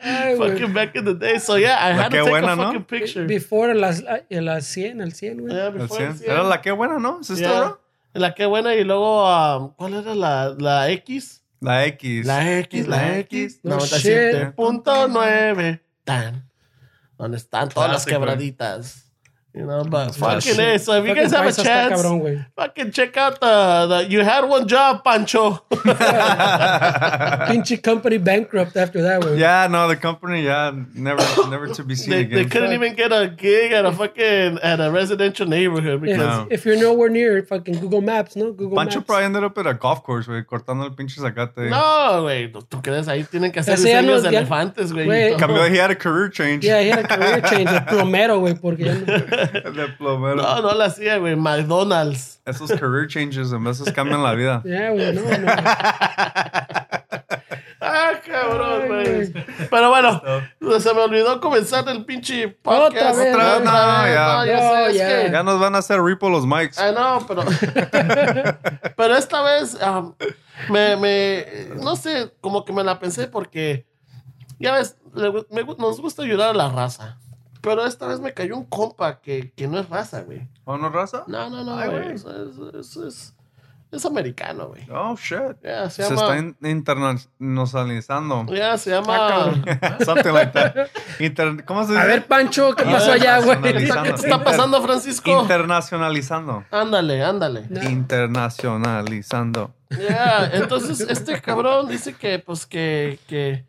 Ay, güey. Fucking back in the day. So yeah, I had to qué take buena, a ¿no? fucking picture. Before las, a las 100, al 100, güey. Yeah, El before cien. the cien. Era la que buena, ¿no? ¿Es esta, Yeah. bro? La que buena y luego, um, ¿cuál era la, la X? La X. La X, la X. No 97.9. Tan. ¿Dónde están todas las quebraditas? You know, but Flash. fucking it. So if you guys have a chance, cabrón, fucking check out the, the You Had One Job, Pancho. Pinche company bankrupt after that, güey. Yeah, no, the company, yeah, never, never to be seen they, again. they couldn't even get a gig at a fucking at a residential neighborhood If, because No. if you're nowhere near fucking Google Maps, ¿no? Google Pancho Maps. probably ended up at a golf course, güey, cortando el pinche zacate. no, güey, tú crees ahí tienen que hacer Ese ya diseños no- de ya- elefantes, güey. Güey. y. Cambió, he had a career change. Yeah, he had a career change. El plomero, güey, porque ya no. De plomero. No, no la hacía, güey. McDonald's. Esos career changes en veces cambian la vida. Yeah, güey, no, no. Ah, cabrón, güey. Pero bueno, se me olvidó comenzar el pinche podcast. Otra vez, Otra vez, no, ya. No, ya No, sé, es ya. que- Ya nos van a hacer repo los mics. Ah, no, pero. pero esta vez um, me, me. No sé, como que me la pensé porque. Ya ves, le me nos gusta ayudar a la raza. Pero esta vez me cayó un compa que, que no es raza, güey. ¿O no, raza? No, no, no, Ay, güey. Es, es, es, es- es americano, güey. Oh, shit. Se Se llama. está in- internacionalizando. Ya, se llama. Something like that. Inter- ¿Cómo se dice? A ver, Pancho, ¿qué pasó allá, güey? ¿Qué está, qué te está pasando, Francisco? Internacionalizando. Ándale, ándale. Internacionalizando. Ya, entonces este cabrón dice que, pues, que, que,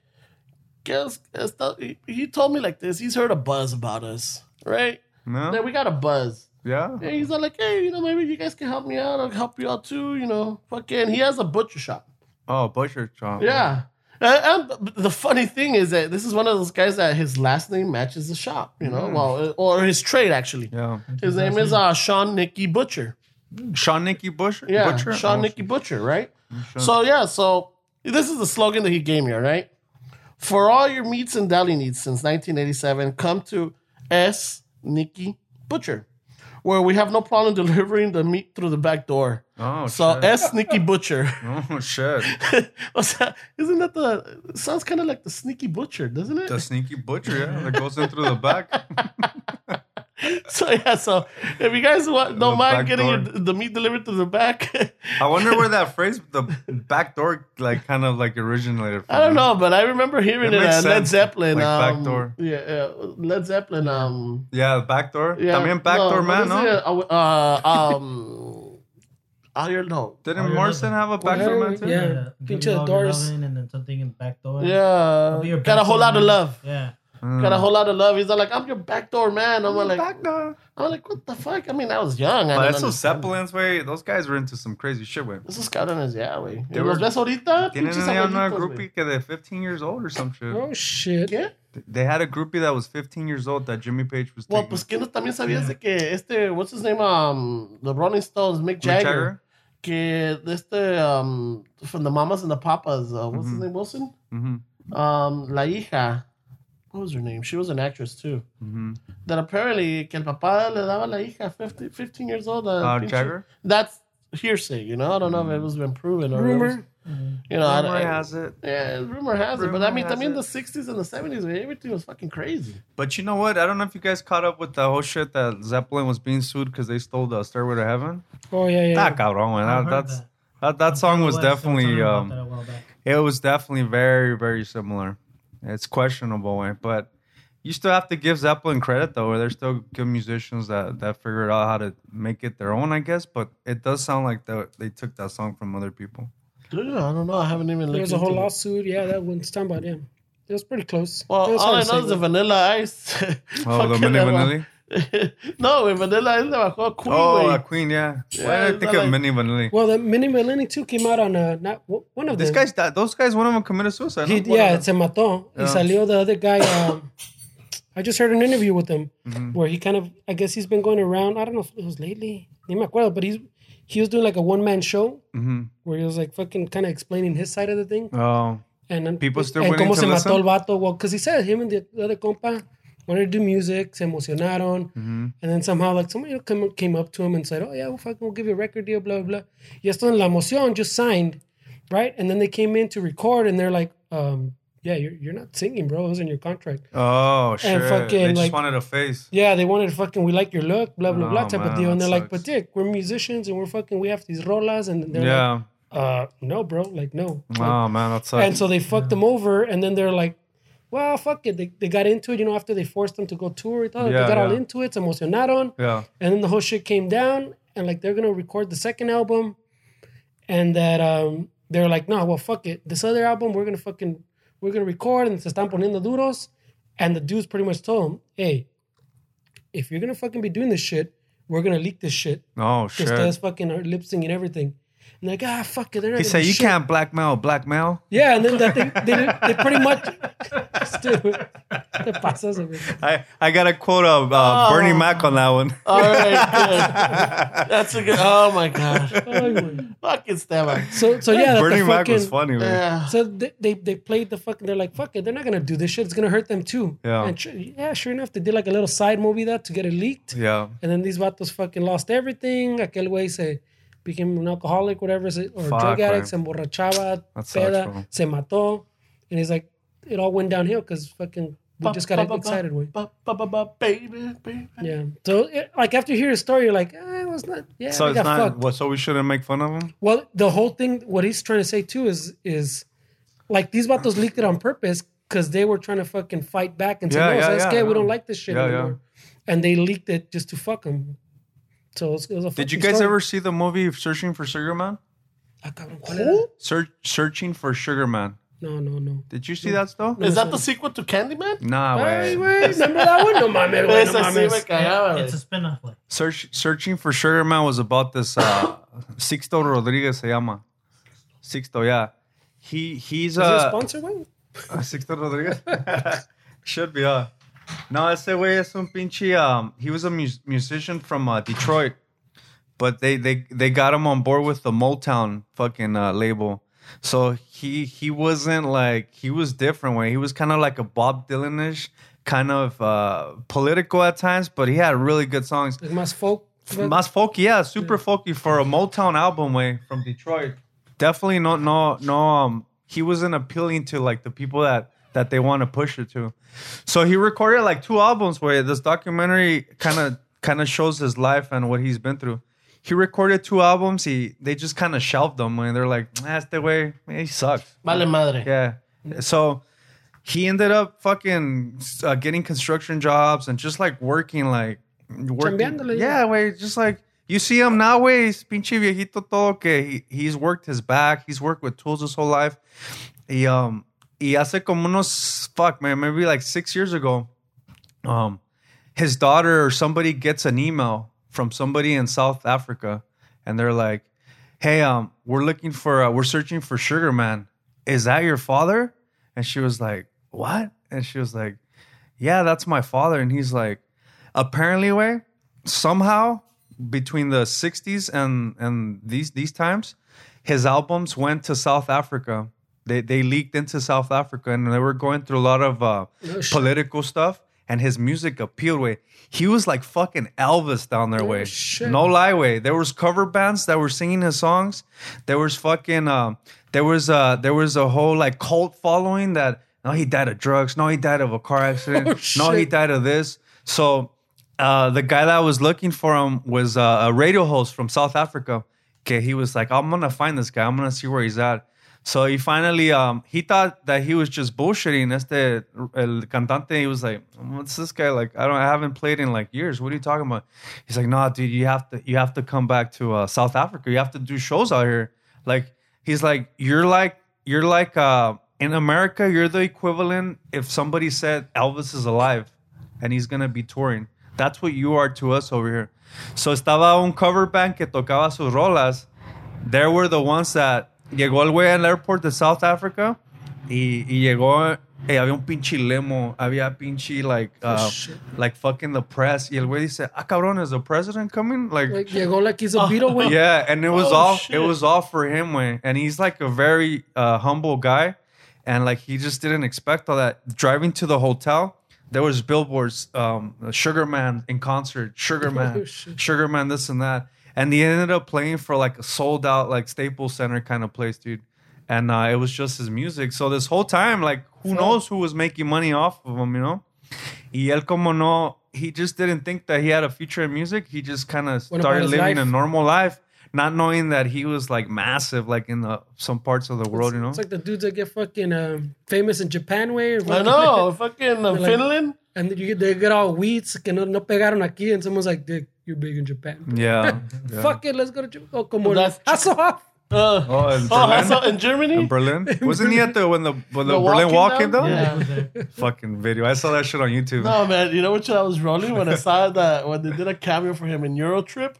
que es- está, he, he told me like this. He's heard a buzz about us, right? ¿No? That we got a buzz. Yeah. And he's like, hey, you know, maybe you guys can help me out. I'll help you out too, you know. Fucking, he has a butcher shop. Oh, butcher shop. Yeah. And, and the funny thing is that this is one of those guys that his last name matches the shop, you know, mm. well, uh, or his trade actually. Yeah. His name is uh, Sean Nicky Butcher. Mm. Sean Nicky Butcher? Yeah, Butcher? Sean Oh, Nicky Butcher, right? Mm, so yeah, so this is the slogan that he gave me, all right? For all your meats and deli needs since 1987, come to S Nicky Butcher, where we have no problem delivering the meat through the back door. Oh, So shit. S Nicky Butcher. Oh, shit. isn't that the sounds kind of like the sneaky butcher, doesn't it? The sneaky butcher, yeah, that goes in through the back. so yeah, so if you guys want, don't The mind getting your, the meat delivered to the back, I wonder where that phrase, the back door, like kind of like originated from. I don't know, but I remember hearing It it, makes at Led Zeppelin. like back um, door. Yeah, yeah, Led Zeppelin. Um, Yeah, back door. yeah, También back no, door man, is no? it? Uh, uh, um, oh, you're no. Didn't Oh, you're Morrison have a back door man too? Yeah. Give Pinche you doors. And then something in back door. Yeah, I'll be your got a whole lot of love. Yeah. Mm. Got a whole lot of love. He's like, I'm your backdoor man. I'm like, back door. I'm like, what the fuck? I mean, I was young. I But didn't esos. Zeppelins, way, those guys were into some crazy shit, way. Esos cabrones, ya, güey. They ¿Y ¿Los were- ves ahorita? Tienen Pinches una abuelitos, groupie güey. que de 15 years old or some shit. Oh shit. ¿Qué? They had a groupie that was 15 years old that Jimmy Page was Well, taking. pues, ¿qué no también sabías de que este, what's his name, um, the Rolling Stones, Mick Mick Jagger, que este, um, from the Mamas and the Papas, uh, what's his Mhm. name, Wilson? Mhm, Um, la hija, what was her name? She was an actress too. mhm. That apparently, que el papá le daba la hija, 50, 15 years old. Uh, Uh, pinche- Jagger? That's hearsay, you know? I don't know if it was been proven or it was- Rumor. you know, Rumor I- has it. Yeah, rumor has it. But I mean, I mean, it. the 60s and the 70s, man, everything was fucking crazy. But you know what? I don't know if you guys caught up with the whole shit that Zeppelin was being sued because they stole the Stairway to Heaven. Oh yeah, yeah. Ah, cabrón, man. I've That, heard that's that. that, that song was West, definitely um that a while back. it was definitely very very similar. It's questionable, but you still have to give Zeppelin credit though. They're still good musicians that that figured out how to make it their own, I guess. But it does sound like the, they took that song from other people. Dude, I don't know. I haven't even looked There was a whole into it. lawsuit. Yeah, that one's talking about. Yeah, it was pretty close. Well, was all I know is the Vanilla Ice. Oh, the Fucking Mini le- Vanilli. no, güey, Vanilla Ice le bajó a Queen, Oh, güey. uh, Queen, yeah. Why Yeah, did I think of like- Mini Vanilli? Well, the Mini Melanie too came out on uh, not one of This them. guy's that those guys. One of them committed suicide. He, no? yeah, se mató. Yeah. Y salió the other guy. Um, I just heard an interview with him Mhm. where he kind of, I guess he's been going around. I don't know if it was lately. Ni me acuerdo, but he's he was doing like a one man show Mhm. where he was like fucking kind of explaining his side of the thing. Oh, And then, People still and willing cómo to se listen? mató el vato. Well, because he said him and the other compa wanted to do music, se emocionaron. Mhm. And then somehow, like, somebody came, came up to him and said, Oh, yeah, we'll, fucking, we'll give you a record deal, blah, blah. Y esto en la emoción just signed, right? And then they came in to record and they're like, um, Yeah, you're, you're not singing, bro. It was in your contract. oh shit! fucking, they just like- wanted a face. Yeah, they wanted fucking, we like your look, blah, blah, blah Oh, type of deal. And they're like. But Dick, we're musicians and we're fucking, we have these rolas. And they're Yeah. like, uh, No, bro. Like, no. Like, oh man, that sucks. and so they fucked them over, and then they're like, well, fuck it. They, they got into it, you know, after they forced them to go tour. They Yeah, got all into it, se emocionaron. yeah. And then the whole shit came down, and like they're gonna record the second album, and that um they're like, no, well, fuck it. This other album, we're gonna fucking we're gonna record, and se están poniendo duros. And the dudes pretty much told him, hey, if you're gonna fucking be doing this shit, we're gonna leak this shit. Oh Because shit. that's fucking our lip syncing everything. And like, ah, fuck it. They're not He said you shit." can't blackmail blackmail. Yeah, and then that they, they, they pretty much stupid. Te pasas. I I got to quote of uh, Bernie Mac on that one. All right, good. That's a good. Oh my god, fucking Esteban. So so yeah, that Bernie the Mac fucking, was funny, man. Yeah. So they, they they played the fucking. They're like, fuck it, they're not gonna do this shit. It's gonna hurt them too. Yeah. And sure, yeah, sure enough, they did like a little side movie that to get it leaked. Yeah. And then these vatos fucking lost everything. Aquel güey se became an alcoholic, whatever, or Fuck, drug addict, güey. se emborrachaba, That sucks, peda, bro. se mató. And he's like, it all went downhill because fucking we just got Ba- ba- ba- excited, güey. ba- ba- ba- ba- Baby, baby. Yeah. So, it, like, after you hear his story, you're like, eh, it was not. Yeah, So we it's got not. fucked. What? So we shouldn't make fun of him. Well, the whole thing, what he's trying to say too is, is like these vatos leaked it on purpose because they were trying to fucking fight back and say, Yeah, no, yeah, sabes yeah, qué? we don't like this shit Yeah, yeah. anymore. And they leaked it just to fuck him. So it was, it was a Did you guys story. ever see the movie Searching for Sugar Man? Ah, cabrón, ¿cuál era? Search, Searching for Sugar Man. No, no, no. Did you see that stuff? Is that the sequel to Candyman? Nah, Ay, way. güey, remember that one? No mames, güey, no Esa mames. cagaba, It's a güey. spin-off, like. Search, Searching for Sugar Man was about this uh, Sixto Rodriguez se llama. Sixto, yeah. He he's Is it a uh, sponsor, güey? Sixto Rodriguez. Should be, uh. No, ese güey es un pinche. Um, he was a mus- musician from uh, Detroit, but they they they got him on board with the Motown fucking uh, label. So he he wasn't like he was different way. He was kind of like a Bob Dylan-ish, kind of uh, political at times, but he had really good songs. Like más folk. Mas folky, yeah, super folky for a Motown album way from Detroit. Definitely no no no um he wasn't appealing to like the people that that they want to push it to. So he recorded like two albums where this documentary kind of kind of shows his life and what he's been through. He recorded two albums. He they just kind of shelved them and they're like, that's the way he sucks. Vale madre. Yeah. So he ended up fucking uh, getting construction jobs and just like working like working. Yeah, way just like you see him now, way pinche viejito todo que he, he's worked his back, he's worked with tools his whole life. He um y hace como unos fuck man, maybe like six years ago, um, his daughter or somebody gets an email from somebody in South Africa, and they're like, "Hey, um, we're looking for, uh, we're searching for Sugar Man. Is that your father?" And she was like, "What?" And she was like, "Yeah, that's my father." And he's like, "Apparently, way somehow between the '60s and and these these times, his albums went to South Africa." They, they leaked into South Africa and they were going through a lot of uh, Oh, political stuff and his music appealed way. He was like fucking Elvis down their way. Oh, shit. No lie way. There was cover bands that were singing his songs. There was fucking um there was uh there was a whole like cult following that no he died of drugs, no he died of a car accident, Oh, no he died of this. So uh the guy that was looking for him was uh, a radio host from South Africa. Okay, he was like, I'm gonna find this guy. I'm gonna see where he's at. So he finally, um, he thought that he was just bullshitting. Este el cantante, he was like, "What's this guy like? I don't, I haven't played in like years. What are you talking about?" He's like, "No, dude, you have to, you have to come back to uh, South Africa. You have to do shows out here." Like, he's like, "You're like, you're like, uh, in America, you're the equivalent if somebody said Elvis is alive and he's gonna be touring. That's what you are to us over here." So estaba un cover band que tocaba sus rolas there were the ones that llegó el güey al airport de South Africa y, y llegó eh, había un pinche limo había pinche like uh, like fucking the press. Y el güey dice ah cabrón is the president coming? Like, Like, llegó like he's a Beatle, güey. yeah and it was Oh, all shit. it was all for him way and he's like a very uh, humble guy. And like he just didn't expect all that. Driving to the hotel there was billboards um sugar man in concert sugar man Oh, sugar man this and that and he ended up playing for like a sold out like staples center kind of place dude and uh, it was just his music so this whole time like who knows who was making money off of him you know y él como no he just didn't think that he had a future in music he just kind of started living life. a normal life not knowing that he was like massive like in the some parts of the world you know It's like the dudes that get fucking uh, famous in Japan, way. Or I know, fucking uh, Like- Finland. And you get, they get all weeds que no, no pegaron aquí, and someone's like, "Dick, you're big in Japan." yeah, yeah. Fuck it, let's go to Japan. Oh, come on. That's- Hasselhoff. Uh, oh in oh, Berlin, that's out in Germany. in Berlin wasn't he at the when the when the, The Berlin walking wall down? came down Yeah. I fucking video I saw that shit on YouTube No man, you know what shit I was rolling when I saw that when they did a cameo for him in Eurotrip,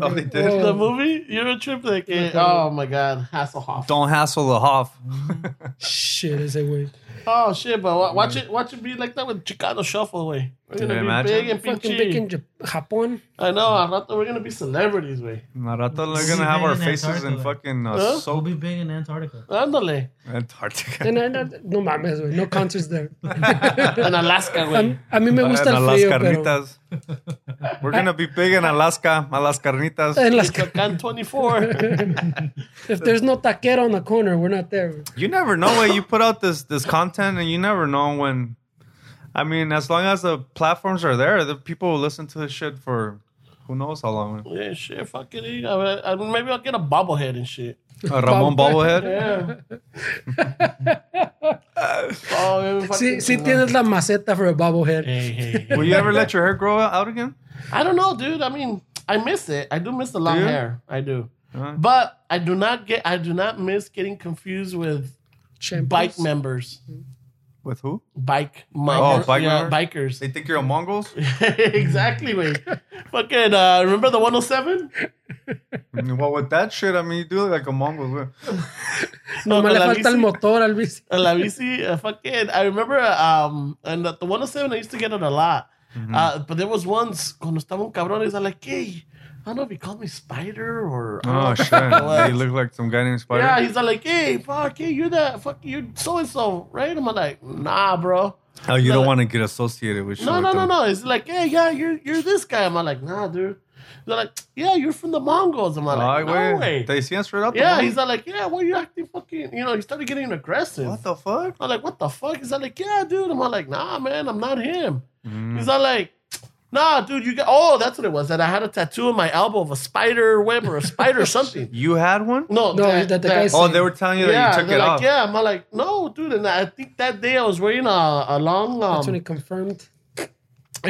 oh they did Oh. the movie Eurotrip. Like, eh, oh my god, Hasselhoff. don't hassle the Hoff Shit, ese güey. Oh shit, but wa- watch it, watch it be like that with Chicago Shuffle way. We're gonna Yeah, be imagine. big and Fucking big in pinchy. Jap- Japón. I know. Al rato we're gonna be celebrities way. Narato they're We'll gonna have our in faces in fucking uh, Huh? We'll soap be big in Antarctica. Ándale. Antarctica And, and, and- no mames, güey. No concerts there. En Alaska, A, güey. a mí me gusta el las frío, pero... carnitas we're gonna be big in Alaska a las carnitas En las ca- Michoacán 24. if there's no taquero on the corner, we're not there. güey. You never know when you put out this this content, and you never know when. I mean, as long as the platforms are there, the people will listen to this shit for who knows how long. yeah, shit, fuck it. eh. I mean, I maybe I'll get a bobblehead and shit. A Ramon bobblehead. Yeah. oh, maybe Sí, fucking- sí tienes la maceta for a bobblehead. Hey, hey, hey. Will you ever let your hair grow out again? I don't know, dude. I mean, I miss it. I do miss the long you? hair. I do. Uh-huh. But I do not get. I do not miss getting confused with Shampoos. bike members. With who? Bike. Oh, bike yeah, bikers. They think you're a Mongols. exactly, wait. Fucking uh, remember the 107? well, with that shit, I mean, you do look like a Mongol. güey. No me le la falta el motor al bici. La bici, uh, fucking, I remember, um, and the, the 107, I used to get it a lot. Mm-hmm. Uh, but there was once, cuando estaba un cabrón, he's like, hey, I don't know if he called me Spider or. I don't know Oh what shit! the fuck it was. you look like some guy named Spider. Yeah, he's like, hey, fuck, hey, you're that, fuck, you're so and so, right? I'm like, nah, bro. oh, you No, don't no. want to get associated with. shit No, no, no, no. It's like, hey, yeah, you're you're this guy. I'm like, nah, dude. They're like, yeah, you're from the Mongols. I'm like, Ay, no güey. way. see us straight up. There. Yeah, he's mom? not like, yeah, why are you acting fucking, you know, he started getting aggressive. What the fuck? I'm like, what the fuck? He's not like, yeah, dude. I'm like, nah, man, I'm not him. Mm. He's not like, nah, dude, you got, oh, that's what it was. That I had a tattoo on my elbow of a spider web or a spider or something. You had one? No, No, that the guy Oh, they were telling you that you took it like, off. yeah. I'm like, no, dude. And I think that day I was wearing a, a long, That's when um, he confirmed.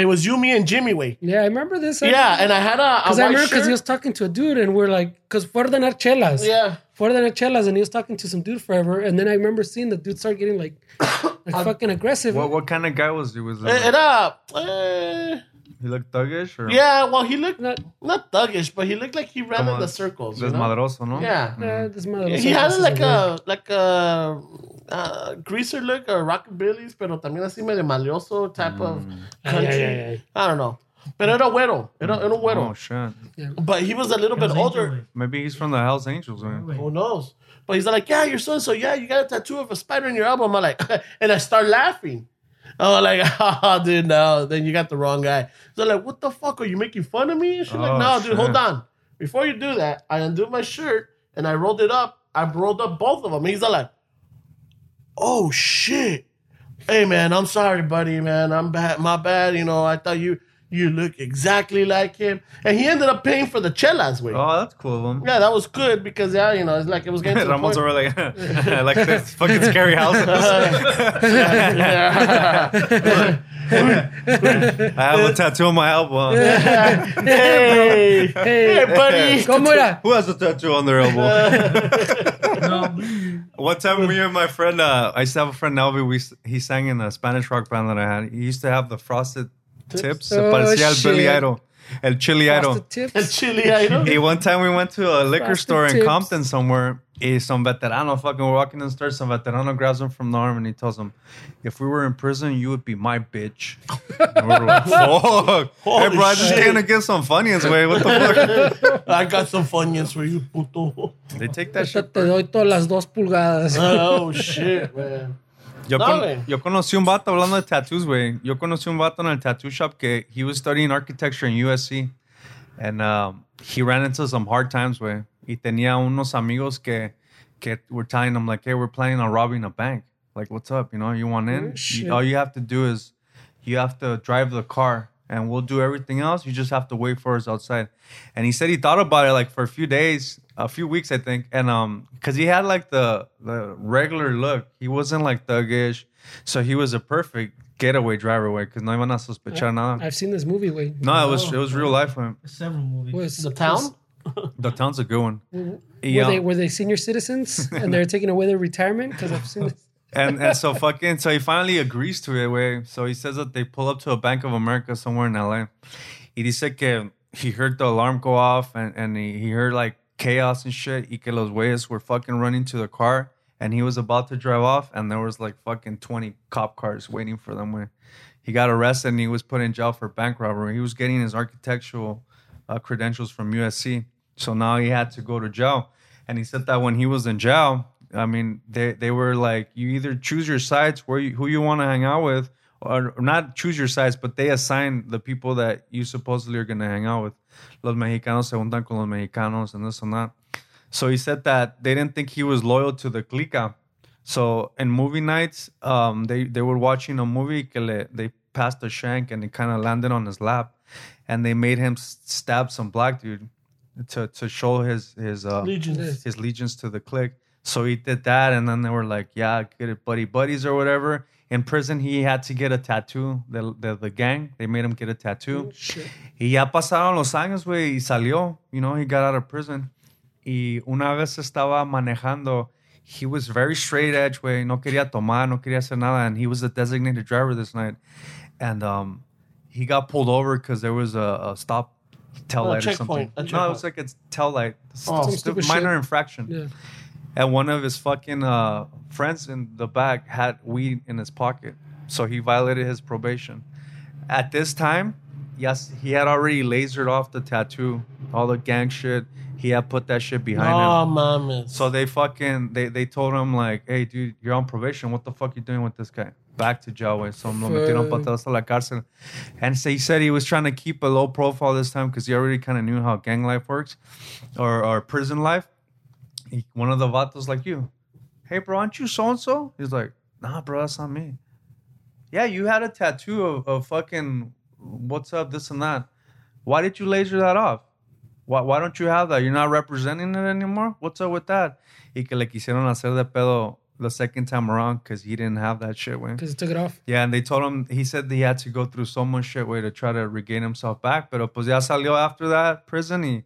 it was you, me, and Jimmy way. Yeah, I remember this. Yeah, and I had a, a Because I remember because he was talking to a dude and we're like, because for the dar chelas. yeah. For the dar chelas and he was talking to some dude forever. And then I remember seeing the dude start getting like, like fucking aggressive. What what kind of guy was he? Was he, Era, eh, he looked thuggish or yeah, well, he looked Not- not thuggish, but he looked like he ran Como in the circles. You know? desmadroso, no? Yeah. This mother he had like a like a uh, greaser look or rockabilly's, pero también así medio malioso type of country. Ay, ay, ay, I don't know. Pero era güero. Era, era un güero. Oh shit. But he was a little bit Hells older. Angel, Maybe he's from the Hells Angels, man. güey. Who knows? But he's like, yeah, you're so so. Yeah, you got a tattoo of a spider in your elbow. I'm like, and I start laughing. I'm like, oh, dude, no. Then you got the wrong guy. So like, what the fuck? Are you making fun of me? And she's like, Oh, no, dude, hold on. Before you do that, I undid my shirt and I rolled it up. I rolled up both of them. He's like, oh shit. Hey man, I'm sorry, buddy, man. I'm bad. My bad. You know, I thought you you look exactly like him. And he ended up paying for the chelas, way. Oh, that's cool of him. Yeah, that was good because yeah, you know, it's like it was getting to the Ramon's point. over like like this fucking scary house. Yeah. I have a tattoo on my elbow. hey, hey, hey, buddy. ¿Cómo era? Who has a tattoo on their elbow? No, One time, me and my friend, uh, I used to have a friend, Nelby. We he sang in a Spanish rock band that I had. He used to have the frosted tips. Se Oh, parecía al Billy. Idol, el Chili Idol. Frosted El chili item. Y one time we went to a liquor Frosted store in tips. Compton somewhere. Y some veterano fucking we're walking in the store. Some veterano grabs him from the arm and he tells him, "If we were in prison, you would be my bitch." And we were like, "Fuck!" hey, Holy bro, I just shit. came to get some Funyuns, way. What the fuck? I got some funyuns for you, puto. they take that Te shit. te doy todas las dos pulgadas. Oh shit, man. Yo, No, con- yo conocí un vato hablando de tattoos, güey. Yo conocí un vato en el tattoo shop que he was studying architecture in USC. And um, he ran into some hard times, güey. Y tenía unos amigos que, que were telling him, like, hey, we're planning on robbing a bank. Like, what's up? You know, you want in? You- all you have to do is you have to drive the car and we'll do everything else. You just have to wait for us outside. And he said he thought about it like for a few days, a few weeks, I think. And um, cause he had like the the regular look. He wasn't like thuggish. So he was a perfect getaway driver, way, because no iban a sospechar nada. I've seen this movie, güey. No, it was it was real life, man. several movies. Was The town? The town's a good one. Were Yeah. they were they senior citizens and they're taking away their retirement? Because I've seen this. and and so fucking so he finally agrees to it way. So he says that they pull up to a Bank of America somewhere in LA. He dice que he heard the alarm go off and, and he, he heard like chaos and shit. Y que los güeyes were fucking running to the car and he was about to drive off and there was like fucking 20 cop cars waiting for them. Way. He got arrested and he was put in jail for bank robbery. He was getting his architectural uh, credentials from USC. So now he had to go to jail. And he said that when he was in jail, I mean, they, they were like, you either choose your sides, where you, who you want to hang out with, or, or not choose your sides, but they assign the people that you supposedly are going to hang out with. Los mexicanos se juntan con los mexicanos and this and that. So he said that they didn't think he was loyal to the clica. So in movie nights, um, they, they were watching a movie que le, they passed a shank and it kind of landed on his lap. And they made him stab some black dude to, to show his, his, uh, Legions. his allegiance to the clique. So he did that, and then they were like, "Yeah, get it, buddy, buddies or whatever." In prison, he had to get a tattoo. The the, the gang they made him get a tattoo. Shit. Y ya pasaron los años, güey, y salió. You know, he got out of prison. Y una vez estaba manejando. He was very straight edge, güey. No quería tomar, no quería hacer nada, and he was the designated driver this night. And um, he got pulled over because there was a, a stop tail Oh, light or something. No, it was like a tail light. Oh. Stu- minor shit. infraction. Yeah. And one of his fucking uh, friends in the back had weed in his pocket. So he violated his probation. At this time, yes, he had already lasered off the tattoo, all the gang shit. He had put that shit behind him. No mames. So they fucking they they told him like, hey dude, you're on probation. What the fuck you doing with this guy? Back to jail. So lo metieron Fuck. patadas a la cárcel. And so he said he was trying to keep a low profile this time because he already kind of knew how gang life works, or or prison life. He, one of the vatos like you, hey bro, aren't you so and so? He's like, nah, bro, that's not me. Yeah, you had a tattoo of, of fucking what's up, this and that. Why did you laser that off? Why, why don't you have that? You're not representing it anymore? What's up with that? Y que le quisieron hacer de pedo the second time around because he didn't have that shit, way. Because he took it off. Yeah, and they told him, he said he had to go through so much shit, way, to try to regain himself back. Pero pues ya salió after that prison, he,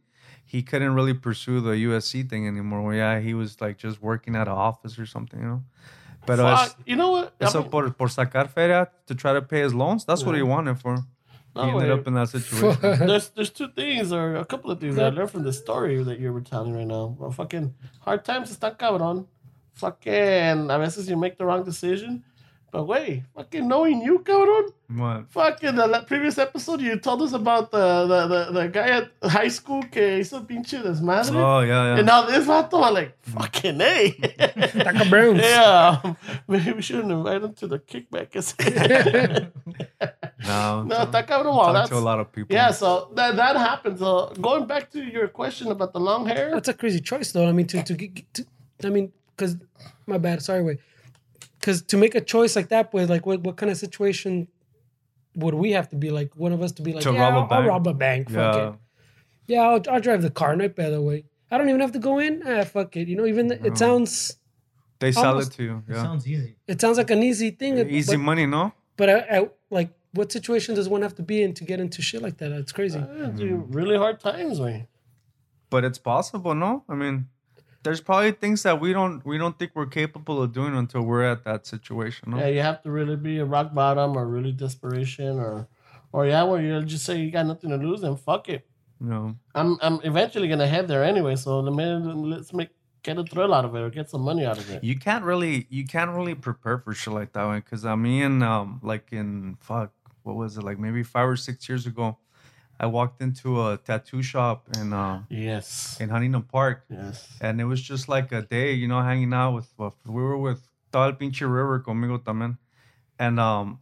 he couldn't really pursue the USC thing anymore. Well, yeah, he was like just working at an office or something, you know? But uh, you know what? I eso mean, por, por sacar feria to try to pay his loans, that's what he wanted for. He No, ended wait. up in that situation. there's there's two things or a couple of things that I learned from the story that you were telling right now. Well, fucking hard times están cabrón. Fucking a veces you make the wrong decision. But wait, fucking knowing you, cabrón. what? Fucking the la- previous episode you told us about the the, the, the guy at high school que hizo pinche desmadre. Oh, yeah, yeah. And now this vato, I'm like, fucking A. Taco Browns. yeah. Maybe we shouldn't invite him to the kickback. No, no, está cabrón. Well, talk that's, to a lot of people. yeah, so that that happens. So going back to your question about the long hair, That's a crazy choice, though. I mean, to to, get- to I mean, because my bad. Sorry, wait. Because to make a choice like that, with like, what what kind of situation would we have to be like? One of us to be like, To yeah, rob a I'll, I'll rob a bank. Fuck Yeah. it. Yeah, I'll, I'll drive the car. Night, by the way. I don't even have to go in. Ah, fuck it. You know, even the, it sounds They sell Almost- it to you. It sounds easy. it sounds like an easy thing. Easy but, money, no? but I, I, like, what situation does one have to be in to get into shit like that? It's crazy. Yeah, dude, really hard times, man. But it's possible, no? I mean, there's probably things that we don't we don't think we're capable of doing until we're at that situation. No? Yeah, you have to really be a rock bottom or really desperation or, or yeah, where you just say you got nothing to lose and fuck it. No. I'm I'm eventually gonna head there anyway. So the minute let's make get a thrill out of it or get some money out of it. You can't really you can't really prepare for shit like that one because I mean um like in fuck what was it like maybe five or six years ago, I walked into a tattoo shop in uh, Yes. in Huntington Park Yes. and it was just like a day, you know, hanging out with, with we were with el pinche river conmigo también, and um,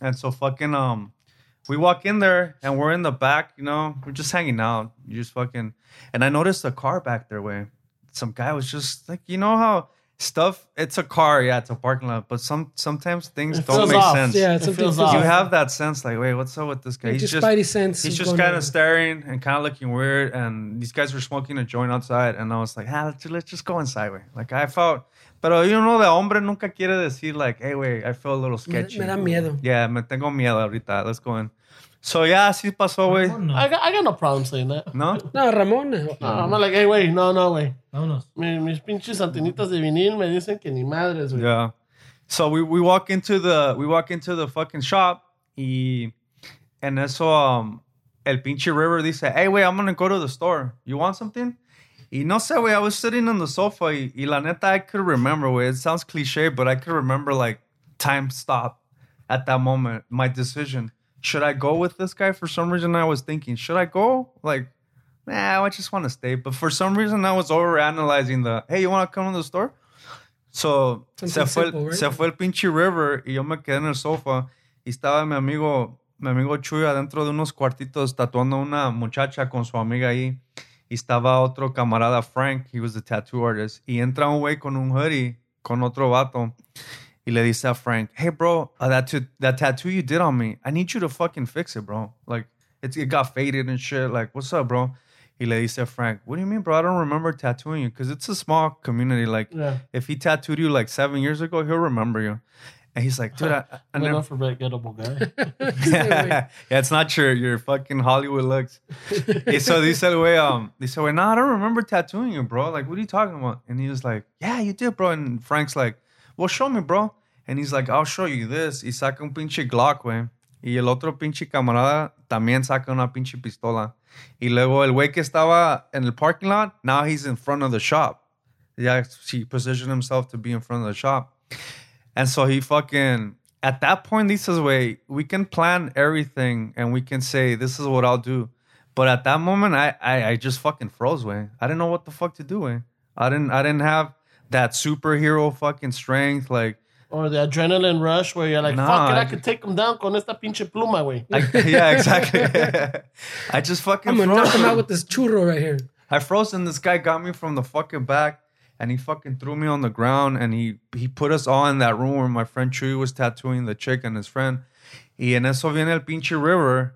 and so fucking um, we walk in there and we're in the back, you know, we're just hanging out, you just fucking, and I noticed a car back there, way, some guy was just like, you know how stuff, it's a car, yeah, it's a parking lot, but some sometimes things It don't feels make off. sense. Yeah, It something feels feels off. You have that sense, like, wait, what's up with this guy? Like, He's your just spidey sense. He's just kind of staring and kind of looking weird. And these guys were smoking a joint outside. And I was like, ah, let's, let's just go inside, way. Like, I felt, but you know, the hombre nunca quiere decir, like, hey, wait, I feel a little Me, sketchy. me da miedo. Yeah, me tengo miedo ahorita. Let's go in. So, yeah, así pasó, güey. I got I got no problem saying that. No? No, Ramon. eh, No, I'm not like, hey, wait, no, no, way. Vámonos. Mi, mis pinches antenitas de vinil me dicen que ni madres, güey. Yeah. So we, we walk into the we walk into the fucking shop y en eso um el pinche River dice, "Hey, wait, I'm gonna go to the store. You want something?" Y no sé, güey, I was sitting on the sofa y, y la neta I could remember, güey. It sounds cliche, but I could remember like time stop at that moment, my decision. Should I go with this guy? For some reason I was thinking, should I go? Like, nah, I just want to stay. But for some reason I was over analyzing the, hey, you want to come to the store? So se fue, simple, right? se fue el pinche River y yo me quedé en el sofá y estaba mi amigo, mi amigo Chuy adentro de unos cuartitos tatuando a una muchacha con su amiga ahí y estaba otro camarada Frank, he was a tattoo artist y entra un güey con un hoodie con otro vato y le dice a Frank, hey bro, uh, that, t- that tattoo you did on me, I need you to fucking fix it, bro. Like it's, it got faded and shit. Like what's up, bro? Y le dice a Frank, what do you mean, bro? I don't remember tattooing you because it's a small community. Like Yeah. if he tattooed you like seven years ago, he'll remember you. And he's like, dude, I, I I'm never. not forgettable guy. yeah, it's not your your fucking Hollywood looks. Y so dice el güey, um, dice, güey, no, I don't remember tattooing you, bro. Like, what are you talking about? And he was like, yeah, you did, bro. And Frank's like, well, show me, bro. And he's like, I'll show you this. Y saca un pinche Glock, güey. Y el otro pinche camarada también saca una pinche pistola. Y luego el güey que estaba en el parking lot, now he's in front of the shop. Yeah, he positioned himself to be in front of the shop. And so he fucking at that point he says, "Wait, we can plan everything and we can say this is what I'll do." But at that moment, I, I I just fucking froze, way. I didn't know what the fuck to do, way. I didn't I didn't have that superhero fucking strength, like. Or the adrenaline rush where you're like, Nah, fuck it, I I- could take him down con esta pinche pluma, güey. I, yeah, exactly. I just fucking I'm gonna froze. knock him out with this churro right here. I froze and this guy got me from the fucking back and he fucking threw me on the ground and he he put us all in that room where my friend Chuy was tattooing the chick and his friend. Y en eso viene el pinche river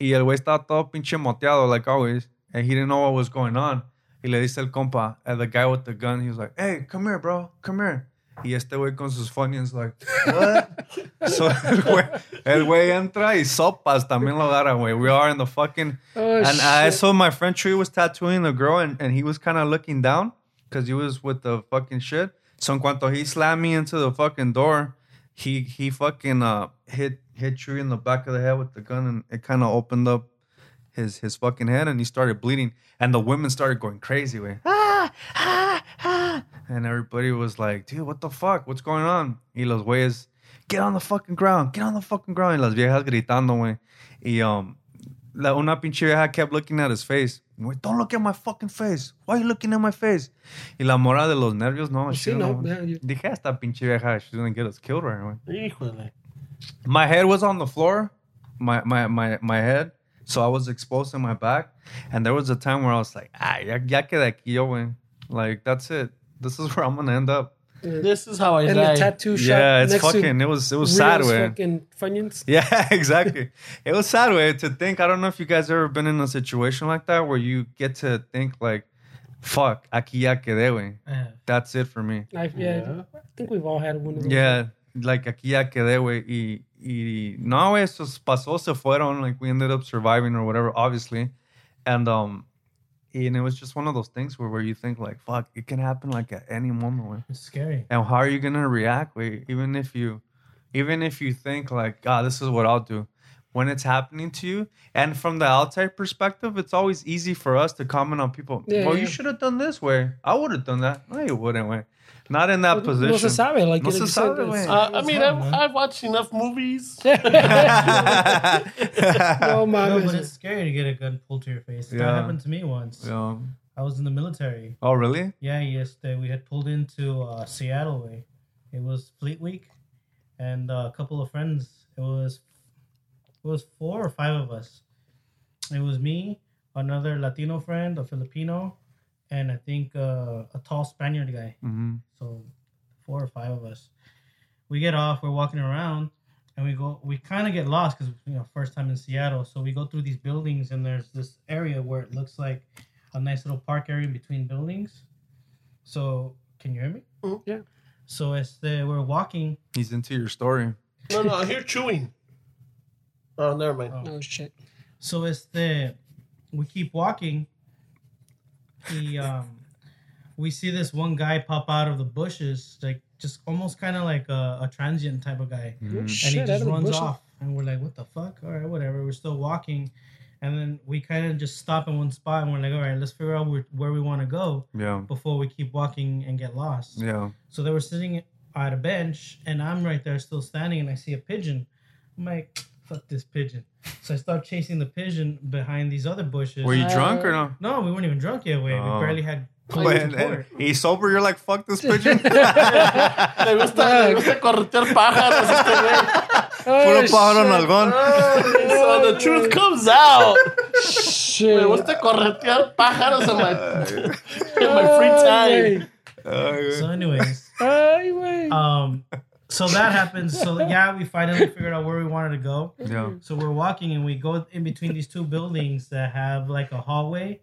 y el güey estaba todo pinche moteado like always and he didn't know what was going on. Y le dice el compa, and the guy with the gun, he was like, hey, come here, bro, come here. Y este güey con sus funyuns like, what? so el güey, el güey entra y sopas también lo agarra, güey. We are in the fucking Oh, and I saw my friend Chuy was tattooing the girl, and, and he was kind of looking down because he was with the fucking shit. So en cuanto he slammed me into the fucking door, he he fucking uh hit hit Chuy in the back of the head with the gun, and it kind of opened up his his fucking head, and he started bleeding, and the women started going crazy, way ah ah ah, and everybody was like, dude, what the fuck, what's going on? Y los güeyes, get on the fucking ground, get on the fucking ground, y las viejas gritando, güey, y um la una pinche vieja kept looking at his face. Güey, Don't look at my fucking face. Why are you looking at my face? Y la mora de los nervios, no. Sí, she no, no. Dije, esta pinche vieja, she's gonna get us killed right away. My head was on the floor, my my my my head, so I was exposed in my back. And there was a time where I was like, ah, ya, ya quedé aquí yo, güey. Like, that's it. This is where I'm gonna end up. This is how I And the tattoo shop Yeah, it's next fucking, to it was, it was sad, way. fucking Funyuns. Yeah, exactly. it was sad way to think. I don't know if you guys ever been in a situation like that where you get to think like, "Fuck, aquí ya quedé, güey. I. That's it for me." I, yeah, I think we've all had one of those. Yeah, like aquí ya quedé, güey. Y, y no, güey, eso pasó, se fueron. Like we ended up surviving or whatever, obviously. And um, and it was just one of those things where where you think like, "Fuck, it can happen like at any moment." It's scary. And how are you gonna react? Wait, even if you, even if you think like, God, this is what I'll do, when it's happening to you, and from the outside perspective, it's always easy for us to comment on people. Yeah, well, yeah. you should have done this way. I would have done that. No, you wouldn't. Way, not in that position. No se sabe. Like No se said, sabe, it's- güey. Uh, I mean, I've. I've watched enough movies. No, No, but it's scary to get a gun pulled to your face. That happened to me once. Yeah. I was in the military. Oh, really? Yeah, yesterday we had pulled into uh, Seattle way. It was Fleet Week, and uh, a couple of friends. It was it was four or five of us. It was me, another Latino friend, a Filipino, and I think uh, a tall Spaniard guy. Mm-hmm. So four or five of us. We get off. We're walking around, and we go. We kind of get lost because you know first time in Seattle. So we go through these buildings, and there's this area where it looks like a nice little park area in between buildings. So can you hear me? Mhm. Yeah. So as the, we're walking, He's into your story. No, no, I hear chewing. Oh, never mind. Oh. No shit. so as the we keep walking, he um we see this one guy pop out of the bushes, like just almost kind of like a, a transient type of guy. No Mhm. and shit. he just runs bushes. off and we're like what the fuck all right whatever we're still walking and then we kind of just stop in one spot and we're like all right let's figure out where, where we want to go Yeah. before we keep walking and get lost Yeah. so they were sitting at a bench and i'm right there still standing and i see a pigeon i'm like fuck this pigeon so i start chasing the pigeon behind these other bushes Were you drunk or no? no we weren't even drunk yet we, Oh. we barely had Wait, and, and he's sober. You're like, fuck this pigeon. Le gusta, le gusta corretear pájaros a este güey. Puro Oh, pájaro nalgón. So the truth comes out. Shit. Me gusta corretear pájaros in my, in my free time. So anyways Ay, güey. um so that happens. So yeah we finally figured out where we wanted to go. Yeah. so we're walking and we go in between these two buildings that have like a hallway.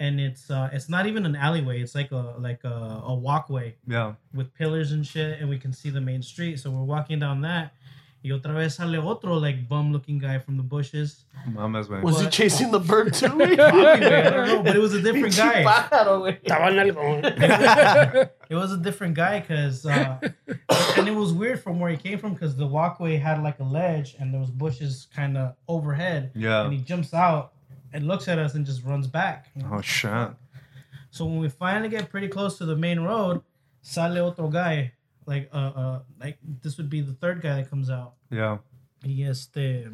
And it's uh it's not even an alleyway. It's like a like a, a walkway Yeah. with pillars and shit and we can see the main street. So we're walking down that y otra vez sale otro like bum looking guy from the bushes Mames, güey. Was he chasing the bird too? güey? Probably, güey, I don't know, but it was a different guy. Estaba en algo. it was a different guy because uh, and it was weird from where he came from because the walkway had like a ledge and there was bushes kind of overhead Yeah. and he jumps out and looks at us and just runs back Oh shit. so when we finally get pretty close to the main road sale otro guy like uh, uh like this would be the third guy that comes out Yeah. he este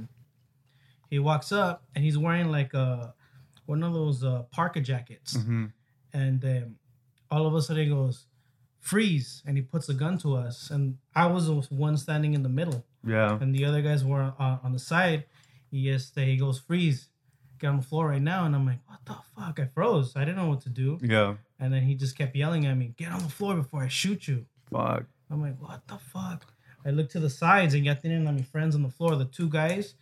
he walks up and he's wearing like a one of those uh, parka jackets, Mm-hmm. and um, all of a sudden he goes, "Freeze!" and he puts a gun to us, and I was the one standing in the middle, Yeah. and the other guys were uh, on the side. Yes, he goes, "Freeze!" Get on the floor right now, and I'm like, "What the fuck?" I froze. I didn't know what to do, Yeah. and then he just kept yelling at me, "Get on the floor before I shoot you." Fuck. I'm like, what the fuck? I look to the sides and got in on my friends on the floor. The two guys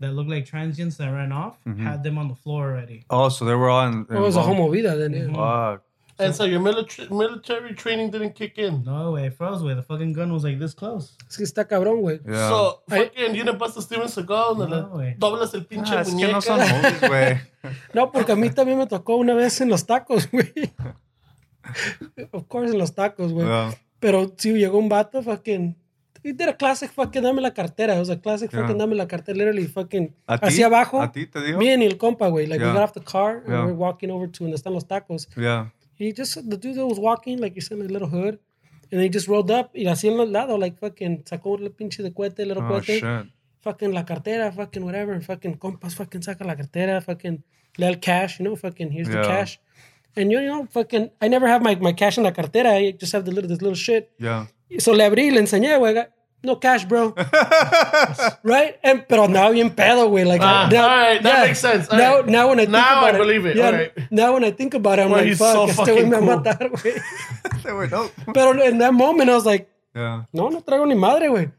that looked like transients that ran off had them on the floor already. Oh, so they were all in. It was a involved. homo vida then. Yeah. Fuck. And so your military military training didn't kick in. No way, froze way. The fucking gun was like this close. Es que está cabrón, güey. Yeah. So fucking you didn't bust a Steven Seagal donde No, le doblas el pinche Ah, es que no muñeca. son movies, güey. No, porque a mí también me tocó una vez en los tacos, güey. Of course, en los tacos, güey. Yeah. Pero sí llegó un vato, fucking. He did a classic fucking dame la cartera. It was a classic fucking Yeah. dame la cartera. Literally fucking. Hacia abajo. ¿A ti te dijo? Me and el compa, güey. Like, we got off the car and Yeah. we're walking over to donde están los tacos. Yeah. He just, the dude that was walking, like you said, in a little hood. And he just rolled up y así en los lados, like fucking sacó el pinche de cohete, little Oh, cohete. shit. Fucking la cartera, fucking whatever. Fucking compas, fucking saca la cartera, fucking le da el cash, you know, fucking here's the cash. And you know, fucking, I never have my, my cash in la cartera. I just have the little, this little shit. Yeah. So le abrí le enseñé, güey. got No cash, bro. right? And, pero andaba bien pedo, güey. Like, Ah, now, all right, that makes sense. All now, right. now when I think Now about I believe it. Yeah, All right. Now when I think about it, I'm Well, like, he's fuck, so este güey fucking me va a cool. matar, güey. They were dope. Pero in that moment, I was like, Yeah. no, no traigo ni madre, güey.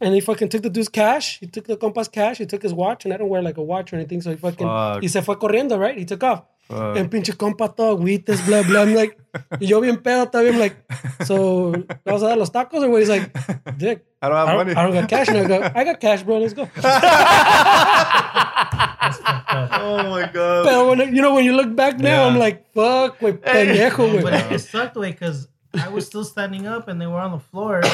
And he fucking took the dude's cash. He took the compas cash. He took his watch, and I don't wear like a watch or anything. So he fucking Fuck. y se fue corriendo, right? He took off. Fuck. And pinche compa todo agüites, blah blah. I'm like, y yo bien pedo, todavía I'm like, so vamos a dar los tacos, and he's like, dick. I don't have I don't, money. I don't got cash. And I go, I got cash, bro. Let's go. Oh my god. Pero when you know when you look back now, Yeah. I'm like, fuck, güey, pendejo, But güey. it, it sucked way because I was still standing up and they were on the floor.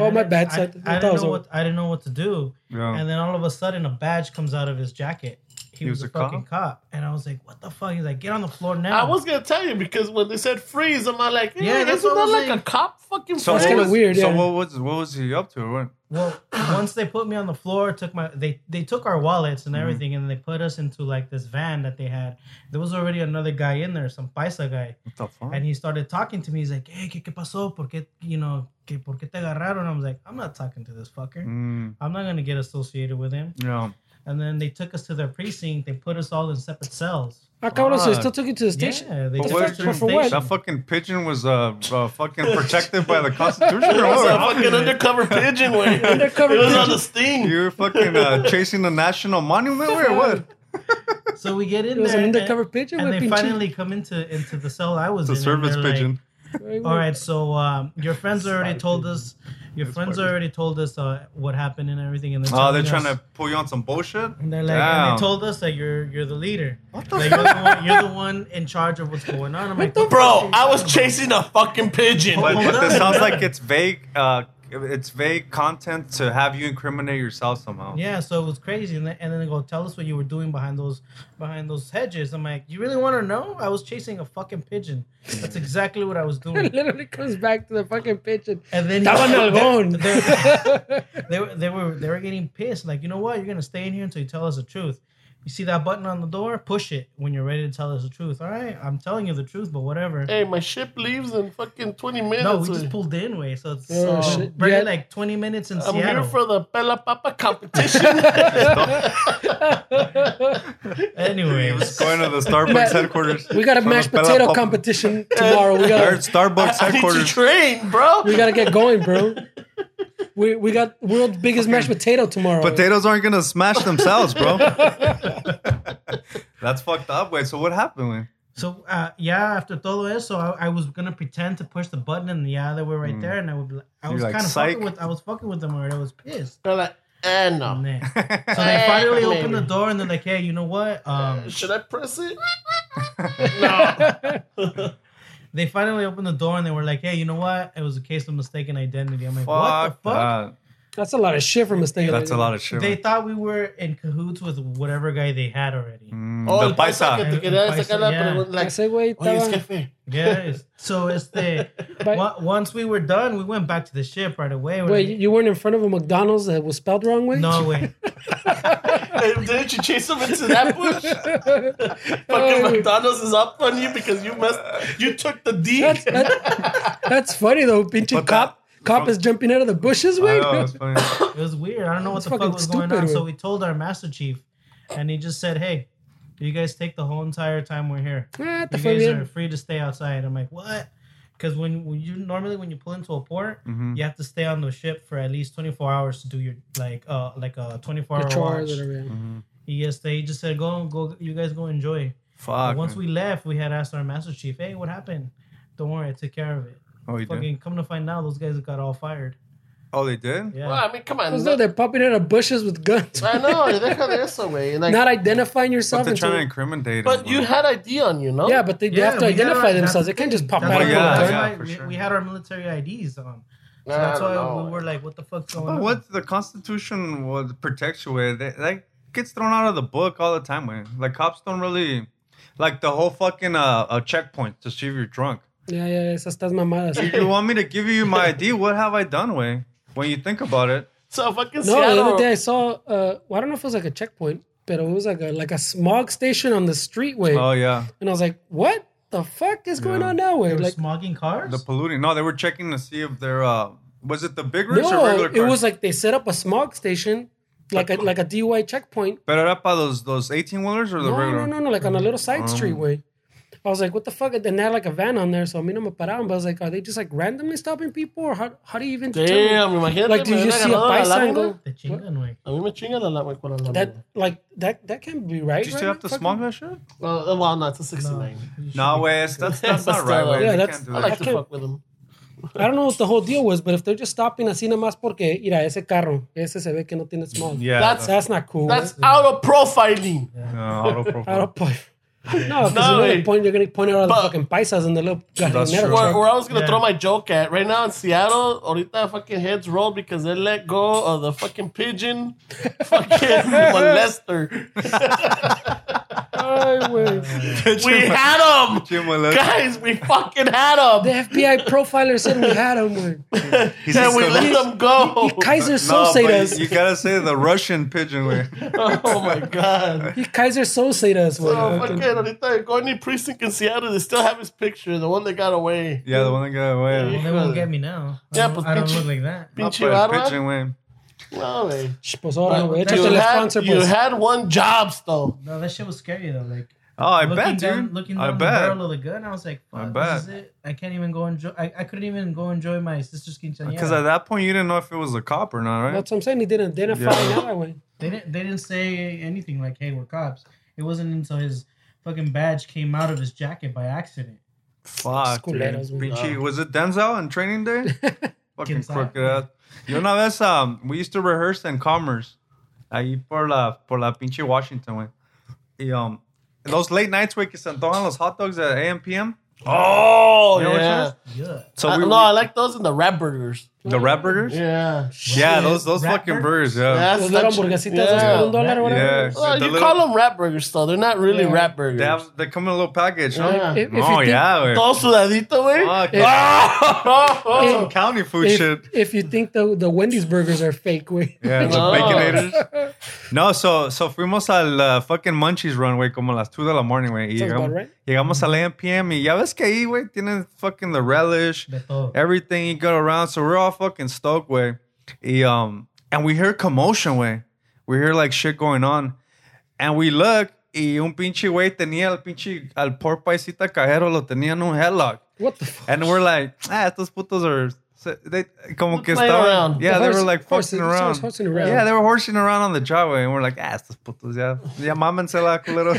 Oh, my bad, I, so I I, thought it didn't was know what I didn't know what to do. Yeah. And then all of a sudden, a badge comes out of his jacket. He, He was, was a a fucking cop, and I was like, "What the fuck?" He's like, "Get on the floor now." I was gonna tell you because when they said freeze, I'm not like, Yeah, yeah, that's isn't that was like a cop fucking So That's freeze? kinda was, weird, So yeah. what was what was he up to? Or what? Well, once they put me on the floor, took my they they took our wallets and everything, and they put us into like this van that they had. There was already another guy in there, some paisa guy, What the fuck? and he started talking to me. He's like, "Hey, qué qué pasó? ¿Por qué you know que por qué te agarraron?" I was like, "I'm not talking to this fucker. Mm, I'm not gonna get associated with him." yeah. And then they took us to their precinct. They put us all in separate cells. Ah, cabrón, so he Fuck. still took you to the station? Yeah, they But took what- us to the for what? That fucking pigeon was uh, uh fucking protected by the Constitution or It was a what? fucking undercover pigeon way. Undercover it was on the sting. You were fucking uh, chasing the national monument or what? So we get in It was there, an and- undercover pigeon, and they pinche. finally come into into the cell I was The in. and service they're like, pigeon. All right, so um, your friends already told us. Your friends funny. already told us uh, what happened and everything, and they're Oh, they're trying us- to pull you on some bullshit. And they're like, Damn. and they told us that you're you're the leader. What the Like, you're, the one, you're the one in charge of what's going on. I'm like, Bro, I was chasing a fucking pigeon. But, but this sounds like it's vague. Uh, it's vague content to have you incriminate yourself somehow. Yeah, so it was crazy, and then, and then they go, "Tell us what you were doing behind those behind those hedges." I'm like, "You really want to know? I was chasing a fucking pigeon. That's exactly what I was doing." It literally comes back to the fucking pigeon. And then Estaba nalgón. they, they, were they were they were getting pissed. Like, you know what? You're gonna stay in here until you tell us the truth. You see that button on the door? Push it when you're ready to tell us the truth. All right, I'm telling you the truth, but whatever. Hey, my ship leaves in fucking 20 minutes. no, we just pulled in way, so it's Oh, uh, shit. barely Yeah. like 20 minutes in I'm Seattle. here for the Pela Papa competition. He Anyways, was going to the Starbucks headquarters. We got a mashed potato Pop- competition tomorrow. We Or got Starbucks I need to headquarters. train, bro. we got to get going, bro. We we got world's biggest mashed potato tomorrow. Potatoes aren't gonna smash themselves, bro. That's fucked up. Wait, so what happened? Wait? so uh, yeah, after todo eso, I, I was gonna pretend to push the button, and yeah, they were right there, and I would, be like- I You're was like, kind of fucking with, I was fucking with them already. I was pissed. They're like, eh, no. And then- so they finally opened the door, and they're like, "Hey, you know what? Um, Should I press it? no. They finally opened the door, and they were like, "Hey, you know what? It was a case of mistaken identity." I'm like, Fuck "What the fuck?" that. That's a lot of shit from a state. That's a lot of shit. They man. thought we were in cahoots with whatever guy they had already. Mm, Oh, the el paisa que paisa. te quería sacar la yeah. like, Ese güey estaba. Yeah. so it's the once we were done, we went back to the ship right away. Wait, like, you weren't in front of a McDonald's that was spelled wrong way? no way. Didn't you chase him into that bush? Fucking Oh. McDonald's is up on you because you messed. You took the D. That's, that- that's funny though. Pinche But cop, that- is jumping out of the bushes. Wait, know, it's funny. It was weird. I don't know what the fuck was going stupid, on. So we told our master chief, and he just said, "Hey, you guys take the whole entire time we're here. Ah, You guys are free to stay outside." I'm like, "What?" Because when, when you normally when you pull into a port, Mhm. you have to stay on the ship for at least 24 hours to do your like uh like a 24 hour watch. whatever. yeah. Mm-hmm. He just just said, "Go go, you guys go enjoy." Fuck. Once man. we left, we had asked our master chief, "Hey, what happened?" Don't worry, I took care of it. Oh, you did? Fucking come to find out, those guys got all fired. Oh, they did? Yeah. Well, I mean, come on. Those no- they're popping out of bushes with guns. I know. Deja de eso, güey. Like, Not identifying But yourself. they're trying to until, incriminate but them, you bro. had ID on you, no? yeah, but they, they have to identify our- themselves. They can't just pop out of why- a yeah, yeah, why for we, sure. we had our military IDs on. So I that's don't why know. we were like, "What the fuck's going But on?" what the Constitution was protects you with, that, that gets thrown out of the book all the time, man. Like cops don't really like the whole fucking uh, uh checkpoint to see if you're drunk. Yeah, yeah, esas estas mamadas. If you want me to give you my ID, what have I done, way? When you think about it, So fucking No, the other day I saw. Uh, well, I don't know if it was like a checkpoint, but it was like a like a smog station on the streetway, oh yeah, and I was like, "What the fuck is going Yeah. on now?" They Way were like, smogging cars. the polluting. No, they were checking to see if they're uh, was it the big rigs or regular no, cars? it was like they set up a smog station, like a like a DUI checkpoint. But era para those those eighteen wheelers or the No, regular? no, no, no, no, like on a little side Um, streetway. I was like, what the fuck? And they had like a van on there, so a mí no me paraban. But I was like, are they just like randomly stopping people, or how, how do you even determine? Damn, imagínate. Like, do me you hubiera see a agarrado la paisa and lámina. go? Te chingan, güey. A mí me chinga la lámina con la. That like that that can't be right. Do you right still have now? to Fucking- smog that shit? Uh, well, no, it's a 69. No, way, that's that's not right. still, Way. yeah, that's- can't I that. like to fuck with him. I don't know what the whole deal was, but if they're just stopping así nada más porque, mira, ese carro, ese se ve que no tiene smog. Yeah, That's- That's not cool. That's out of profiling. no, auto I profile. don't point. No, because No, you know point, you're gonna point out all the fucking paisas and the little gasolinera true. Where, where I was gonna Yeah. throw my joke at right now in Seattle, ahorita fucking heads roll because they let go of the fucking pigeon, fucking molester. Ay, güey. We had him, Jim guys. We fucking had him. The FBI profiler said we had him, güey. He's and we let him go. He, Keyser No, Söze but us. you, you gotta say the Russian pigeon way. Oh my god. He Keyser Söze us, So güey. fucking ahorita go any precinct in Seattle, they still have his picture, the one that got away. Yeah, the one that got away. Well, they won't get me now. I Yeah, don't, pues I don't pinche- look like that. Not Pinche by a barba. pigeon way. No, güey. Sh, Pues ahora. But you had, you had one job, though. No, that shit was scary though. Like Oh, I looking bet, down, dude. looking I the bet. barrel of the gun, I was like, I Fuck, bet. this is it. I can't even go enjoy. I, I couldn't even go enjoy my sister's quinceañera. Because at that point, you didn't know if it was a cop or not, right? That's what I'm saying. He didn't identify Yeah. nada, güey. They didn't. They didn't say anything like, "Hey, we're cops." It wasn't until his fucking badge came out of his jacket by accident. Fuck, dude. Pinche, ah. was it Denzel in Training Day? Fucking Quién sabe. crooked ass. Yo una vez, um, we used to rehearse in Commerce. Ahí por la, por la pinche Washington, güey. Y, um, those late nights, güey, que se antojan los hot dogs at AM, PM. Oh, You know yeah. Yeah. So Uh, we, no, I like those and the rat burgers. The rat burgers? Yeah. Yeah, those those Rat fucking burgers? burgers, yeah. That's Those little that hamburguesitas esas Yeah. por un dólar o whatever. Yeah. Well, The you little- call them rat burgers, though. They're not really Yeah. rat burgers. They, have, they come in a little package, no? Yeah. If- if oh, think- yeah, güey. Todo sudadito, güey. Fuck. Oh, Some county food If, shit. if you think the, the Wendy's burgers are fake, güey. Yeah, the No. baconators. No, so, so fuimos al uh, fucking Munchies Run, güey, como a las 2 de la morning, güey. Y Sounds llegamos, about right. llegamos al AMPM y ya ves que ahí, güey, tienen fucking the relish, De todo. everything you go around. So we're all fucking stoked, way. Y, um, and we hear commotion, way. We hear like shit going on. And we look y un pinche güey tenía el pinche, al poor paisita cajero lo tenía en un headlock. What the fuck? And we're like, ah, estos putos are. They, como que Playing estaban, around. yeah, The they horse- were like horse- fucking around. horsing around. Yeah, they were horsing around on the driveway, and we're like, ah, estos putos, ya, ya mámensela, culero.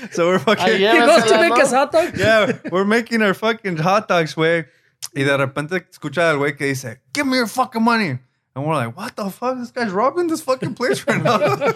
so we're fucking, Ayer He goes to make ¿no? us hot dog? yeah, we're making our fucking hot dogs, güey. Y de repente escucha el güey que dice, give me your fucking money. And we're like, what the fuck? This guy's robbing this fucking place right now.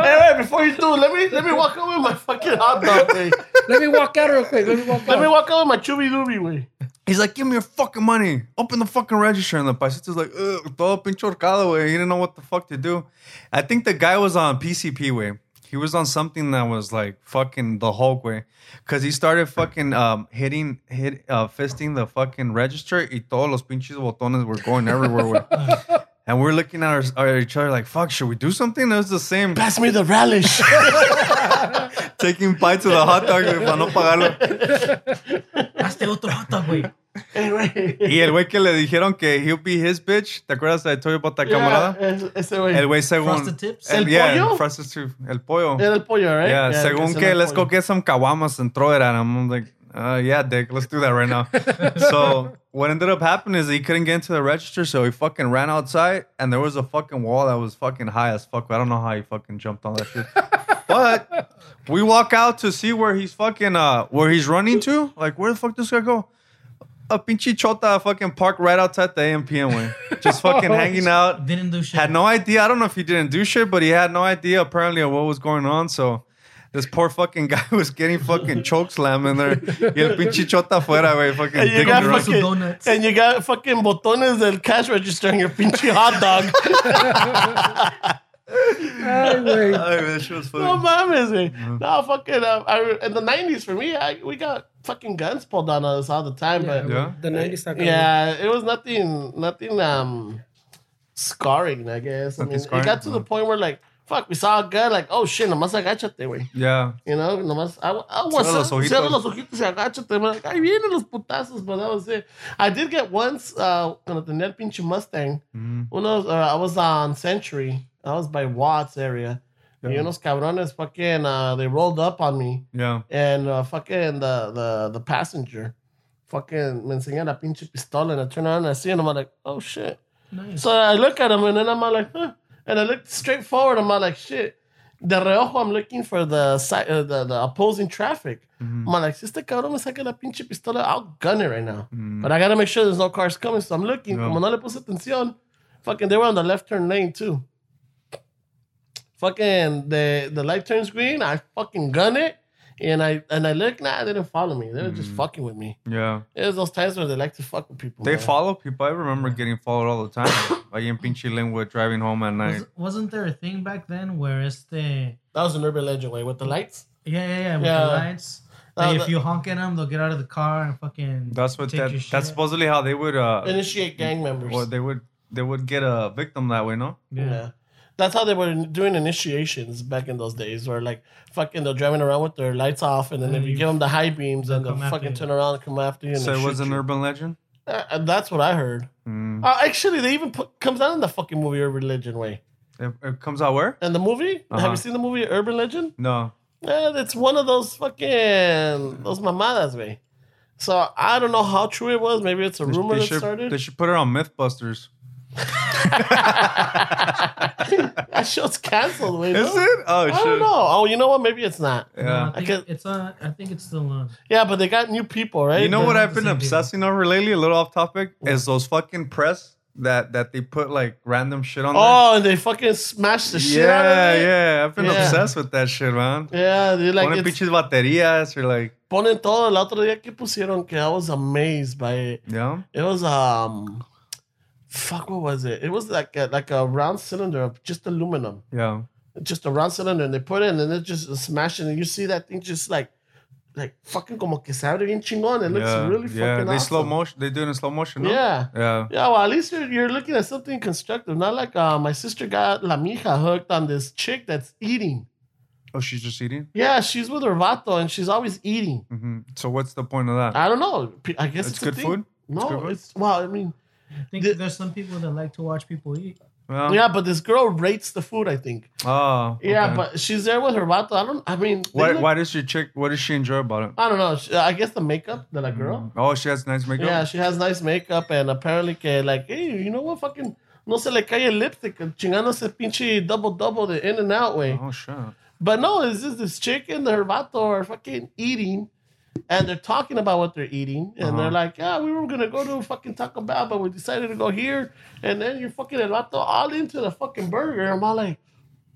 Hey, wait, before you do, let me let me walk out with my fucking hot dog, güey. Let me walk out real quick. Let me walk out. Let me walk out with my chubby doobie, güey. He's like, give me your fucking money. Open the fucking register. And the paisito's like, ugh, todo pinche horcado, way. He didn't know what the fuck to do. I think the guy was on PCP way. He was on something that was like fucking the Hulk way. Cause he started fucking um hitting hit uh fisting the fucking register y todos los pinches botones were going everywhere. way. And we're looking at our, our each other like, fuck, should we do something? It was the same. Pass me the relish. Taking bites of the hot dog güey, para no pagarlo. Hazte otro hot dog, güey. Anyway. Y el güey que le dijeron que he'll be his bitch. ¿Te acuerdas that I told you about that camarada? Yeah, es- ese güey. El güey según... Frosted tips? ¿El yeah, pollo? Frosted tip. El pollo. Era el pollo, right? Yeah, Yeah, según ese que era el let's go pollo. get some caguamas and throw it at him. I'm like, uh, yeah, dick, let's do that right now. so what ended up happening is he couldn't get into the register, so he fucking ran outside, and there was a fucking wall that was fucking high as fuck. I don't know how he fucking jumped on that shit. but we walk out to see where he's fucking uh where he's running to. Like, where the fuck does this guy go? A pinche chota fucking parked right outside the AMPM way. Just fucking hanging oh, out Didn't do shit. had no idea. I don't know if he didn't do shit, but he had no idea apparently of what was going on. So this poor fucking guy was getting fucking choke slam in there. Y el pinche chota fuera, güey. Fucking And you digging got around. fucking, donuts. and you got fucking botones del cash register in your pinche hot dog. Ay, güey. Ay, that shit was funny. no mames, güey. No fucking. Uh, I, in the nineties, for me, I, we got fucking guns pulled on us all the time, but Yeah. The 90s yeah, it was nothing, nothing um scarring. I guess. I mean, scarring? it got to the point where like, fuck, we saw a gun, like, oh shit, nomás agáchate, güey. Yeah. You know, nomás, I, I was Cierra los ojitos. cierra los ojitos y agáchate. I'm like, ahí vienen los putazos, but that was it. I did get once, uh, cuando tenía el pinche Mustang, Mhm. unos, uh, I was on Century. I was by Watts area. Y unos cabrones fucking, uh, they rolled up on me. Yeah. And uh, fucking the, the, the passenger fucking me enseña la pinche pistola and I turn around and I see him. I'm like, oh shit. Nice. So I look at him and then I'm like, huh. And I look straight forward. I'm like, shit. De reojo, I'm looking for the side, uh, the, the opposing traffic. Mhm. I'm like, si este cabrón me saca la pinche pistola, I'll gun it right now. Mm. But I gotta make sure there's no cars coming. So I'm looking. Yeah. Como no le puse atención, fucking, they were on the left turn lane too. Fucking, the, the light turns green. I fucking gun it. And I and I look, nah, they didn't follow me. They were just fucking with me. Yeah. It was those times where they like to fuck with people. They man. follow people. I remember getting followed all the time. like in pinche Lynwood driving home at night. Was, wasn't there a thing back then where it's the That was an urban legend way with the lights. yeah yeah yeah with Yeah. the lights? Uh, Like if you honk at them, they'll get out of the car and fucking. That's what take that, your shit. that's supposedly how they would uh Initiate gang members. or they would they would get a victim that way, no? Yeah. Yeah. That's how they were doing initiations back in those days, where like fucking they're driving around with their lights off, and then if you you- give them the high beams, and they'll they'll come after fucking you. turn around and come after you. And So they it was shoot an you. urban legend? Uh, uh, that's what I heard. Mm. Uh, actually, they even put comes out in the fucking movie Urban Legend way. It, it comes out where? And the movie, have Uh-huh. you seen the movie Urban Legend? No. Yeah, it's one of those fucking those mamadas way. So I don't know how true it was. Maybe it's a They, rumor they that should, started. they should put it on Mythbusters. that show's canceled. Wait, Is no? it? Oh I shit. don't know. Oh, you know what? Maybe it's not. No, Yeah. I think can- it's on. I think it's still on. Yeah, but they got new people, right? You know The- what I've been same people. obsessing over lately? A little off topic is those fucking press that that they put like random shit on Oh, and they fucking smash the there. shit out of Yeah, it. yeah. Yeah. I've been Yeah. obsessed with that shit, man. Yeah, they like Ponen it's, pinches baterías or like, ponen todo. El otro día que pusieron que I was amazed by it. yeah. It was um, fuck, what was it? It was like a, like a round cylinder of just aluminum, Yeah. just a round cylinder, and they put it in, and it just smashing, and you see that thing just like, like fucking como que se abre bien chingón. It looks yeah. really fucking yeah. They awesome. slow motion. They do it in slow motion. No? Yeah. Yeah. Yeah, well, at least you're, you're looking at something constructive. Not like uh, my sister got La Mija hooked on this chick that's eating. Oh, she's just eating. Yeah, she's with her vato and she's always eating. hmm So what's the point of that? I don't know. I guess It's it's, good thing. food? No, good food? it's well. I mean, I think The- there's some people that like to watch people eat. Well, yeah, but this girl rates the food. I think. Oh. Yeah, but she's there with her vato. I don't. I mean, why, look- why does your chick? What does she enjoy about it? I don't know. She- I guess the makeup, the like girl. Mm. Oh, she has nice makeup. Yeah, she has nice makeup and apparently que like, hey, you know what? Fucking no se le cae el lipstick, chingándose pinche double double the In-N-Out way. Oh shit. But no, it's just this chick and her vato are fucking eating, and they're talking about what they're eating, and they're Uh-huh. like, "Yeah, we were gonna go to fucking Taco Bell, but we decided to go here." And then you're fucking el vato all into the fucking burger. I'm all like,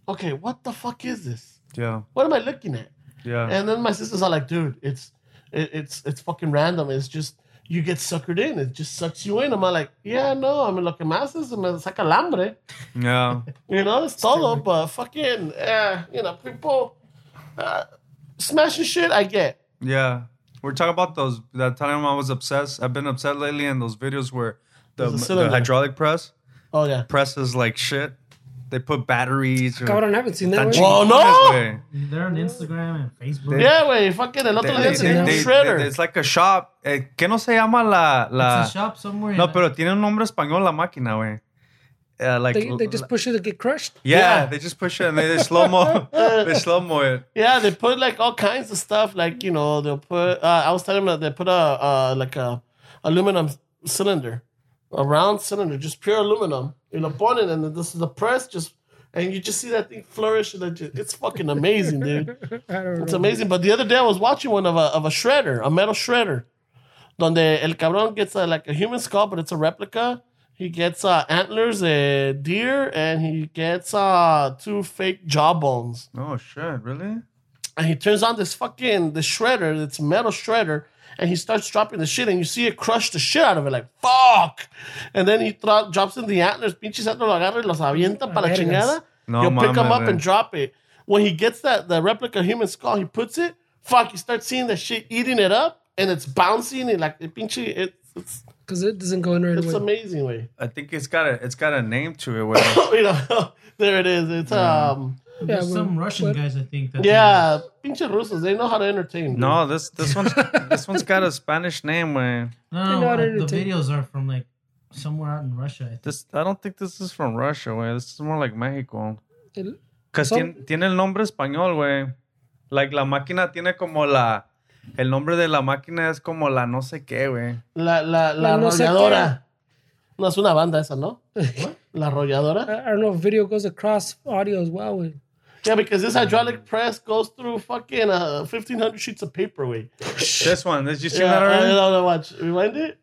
"Okay, what the fuck is this? Yeah. What am I looking at?" Yeah. And then my sister's are like, "Dude, it's it, it's it's fucking random. It's just you get suckered in. It just sucks you in. I'm like, yeah, no, I mean, lo que más es me saca el hambre. Yeah. You know, it's todo, but fucking, uh, you know, people uh, smashing shit, I get. Yeah. We're talking about those that time I was obsessed. I've been upset lately in those videos where the, the hydraulic press Oh, yeah. presses like shit. They put batteries or Cabrón, I haven't seen that. Well, no. They're on Instagram and Facebook. Yeah, güey, fucking el otro They- día they- enseñé un they- shredder. they- It's like a shop. Eh, ¿Qué no se llama la la? It's a shop somewhere. No, in- pero tiene un nombre español la máquina, güey. Uh, like They, they just push it to get crushed. yeah, Yeah. they just push it and they, they slow mo they slow mo it. Yeah, they put like all kinds of stuff. Like you know, they'll put. Uh, I was telling them that they put a uh, like a aluminum cylinder, a round cylinder, just pure aluminum. You know, ponen and then this is the press just, and you just see that thing flourish. And it just, it's fucking amazing, dude. I don't It's know. amazing. But the other day I was watching one of a of a shredder, a metal shredder, donde el cabrón gets a, like a human skull, but it's a replica. He gets uh, antlers, a deer, and he gets uh, two fake jawbones Oh shit, really? and he turns on this fucking the shredder, it's metal shredder, and he starts dropping the shit, and you see it crush the shit out of it, like fuck. And then he thro- drops in the antlers, pinches antlers lo agarra y los avienta para la chingada. No He'll pick them up güey. and drop it. When he gets that the replica human skull, he puts it. Fuck, you start seeing the shit eating it up, and it's bouncing and like it pinche. It's it's, Because it doesn't go in right it's away. amazing way. I think it's got a it's got a name to it. Where you know, there it is. It's um There's Yeah, some Russian but- guys, I think. That yeah, pinche Russos. They know how to entertain. dude. no, this this one's this one's got a Spanish name. Way No, They no, know how to uh, the videos are from like somewhere out in Russia. I think. this I don't think this is from Russia. Way this is more like Mexico. El- Cause So- tiene, tiene el nombre español, güey. Like la máquina tiene como la el nombre de la máquina es como la no sé qué, güey. La, la, la La no arrolladora. No es una banda esa, ¿no? La arrolladora. I I don't know if video goes across audio as well. güey. Yeah, because this hydraulic press goes through fucking uh, 1,500 sheets of paper, güey. This one, did you see Yeah, that I already? don't know, watch. Rewind it.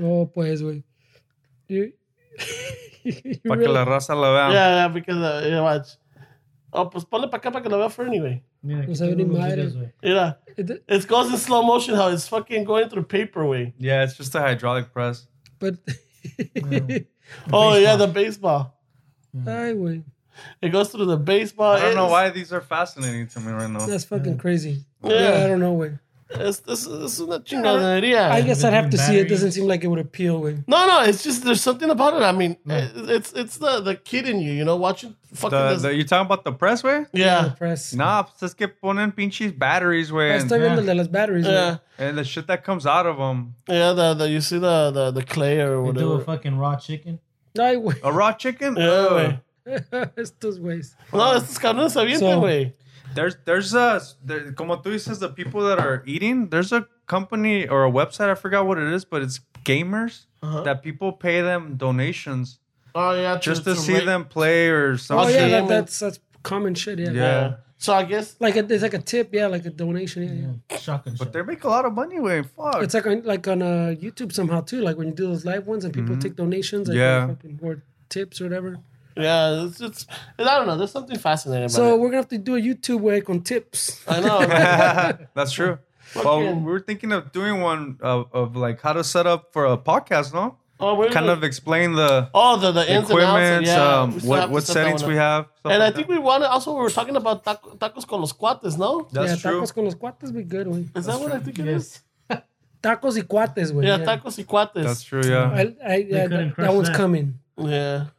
Oh, pues, güey. Para que really- la raza la vea. Yeah, yeah, because, uh, yeah, watch. Oh, pues ponle para acá para que lo vea Fernie, güey. Mira, No sabe ni madre. Mira. it- It goes in slow motion how it's fucking going through paper, güey. Yeah, it's just a hydraulic press. but, Oh, yeah, the baseball. Mm. ay, güey. It goes through the baseball. I don't know why these are fascinating to me right now. That's fucking crazy. Yeah. Yeah, I don't know, güey. Es, es, es una chingonería. I guess I'd have to see it. Doesn't seem like it would appeal, güey. No, no, it's just there's something about it. I mean, eh, it's it's the the kid in you, you know, watching fucking The, this. the, you talking about the press, way? yeah, Press. Nah, pues es que ponen pinches batteries, way. Estoy And, viendo el de las batteries, güey. yeah, and the shit that comes out of them. yeah. The, the you see the the, the clay or They do a whatever. fucking raw chicken. Ay, güey. A raw chicken? Yeah, Ugh. güey. Estos güeyes. No, estos cabrones se avientan, So- güey. There's there's a there, como tú dices the people that are eating. There's a company or a website I forgot what it is, but it's gamers Uh-huh. that people pay them donations Oh yeah, just to, see rate- them play or something. Oh, yeah, that, that's that's common shit, yeah. Yeah. Yeah. So I guess Like a, it's like a tip, yeah, like a donation. Yeah, yeah. Yeah, shotgun But shot. they make a lot of money. Way fuck. It's like on, like on uh, YouTube somehow too. Like when you do those live ones and people take donations, like Yeah. fucking, or tips or whatever. Yeah, it's, it's I don't know. There's something fascinating about So it. we're gonna have to do a YouTube way on tips. I know. right? That's true. Well, Fucking- we're thinking of doing one of, of like how to set up for a podcast, no? oh, we're Kind gonna- of explain the oh the the ins and outs. equipment, Yeah, um, we still have what what set settings we have. stuff And I like think that. we wanted also we were talking about taco, tacos con los cuates, no? That's yeah, true. tacos con los cuates be good, güey. Is that what I think it is? Tacos y cuates, güey. Yeah, tacos y cuates. That's true. Yeah. I, I, yeah, that, that one's coming. Yeah.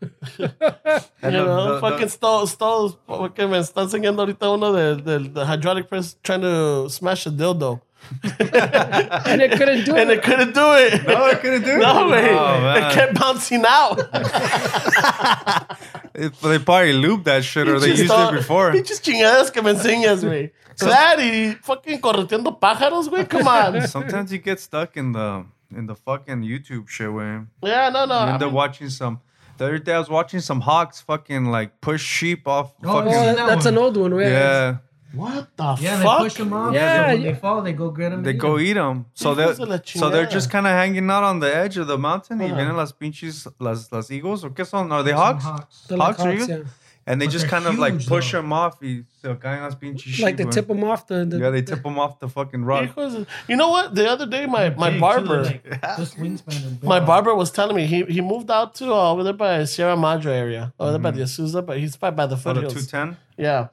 You know, the- fucking the- Stones, Stones, porque me está enseñando ahorita uno de, de, the hydraulic press trying to smash a dildo. And it couldn't do it. And it. it couldn't do it. No, I couldn't do it. No, way. Oh, man. it kept bouncing out. It- they probably looped that shit or they Pinches used to- it before. Pinches chingadas que me enseñas, güey. That y fucking correteando pájaros, güey. Come on. Sometimes you get stuck in the in the fucking YouTube shit, way. Yeah, no, no. You I end up mean, watching some. The other day I was watching some hawks fucking like push sheep off. Oh, fucking, Yeah, that, that that's one. an old one. yeah. What the fuck? Yeah, they push them off. Yeah, so when yeah. they fall, they go get them. They go eat them. So they Hijos de la so they're just kind of hanging out on the edge of the mountain. Y Uh-huh. vienen las pinches las las eagles or qué son? Are they hawks? Hawks. They're Hawks are you? yeah. And they But just they're kind of like huge, push though. them off. Y se caen las pinches Like they tip güey. them off the, the Yeah, they tip them off the fucking rug. Hijos You know what? The other day, my, my barber, like, those wingspans are big. my barber was telling me he, he moved out to uh, over there by Sierra Madre area, over there by the Azusa, but he's by, by the For the foothills. 210. Yeah.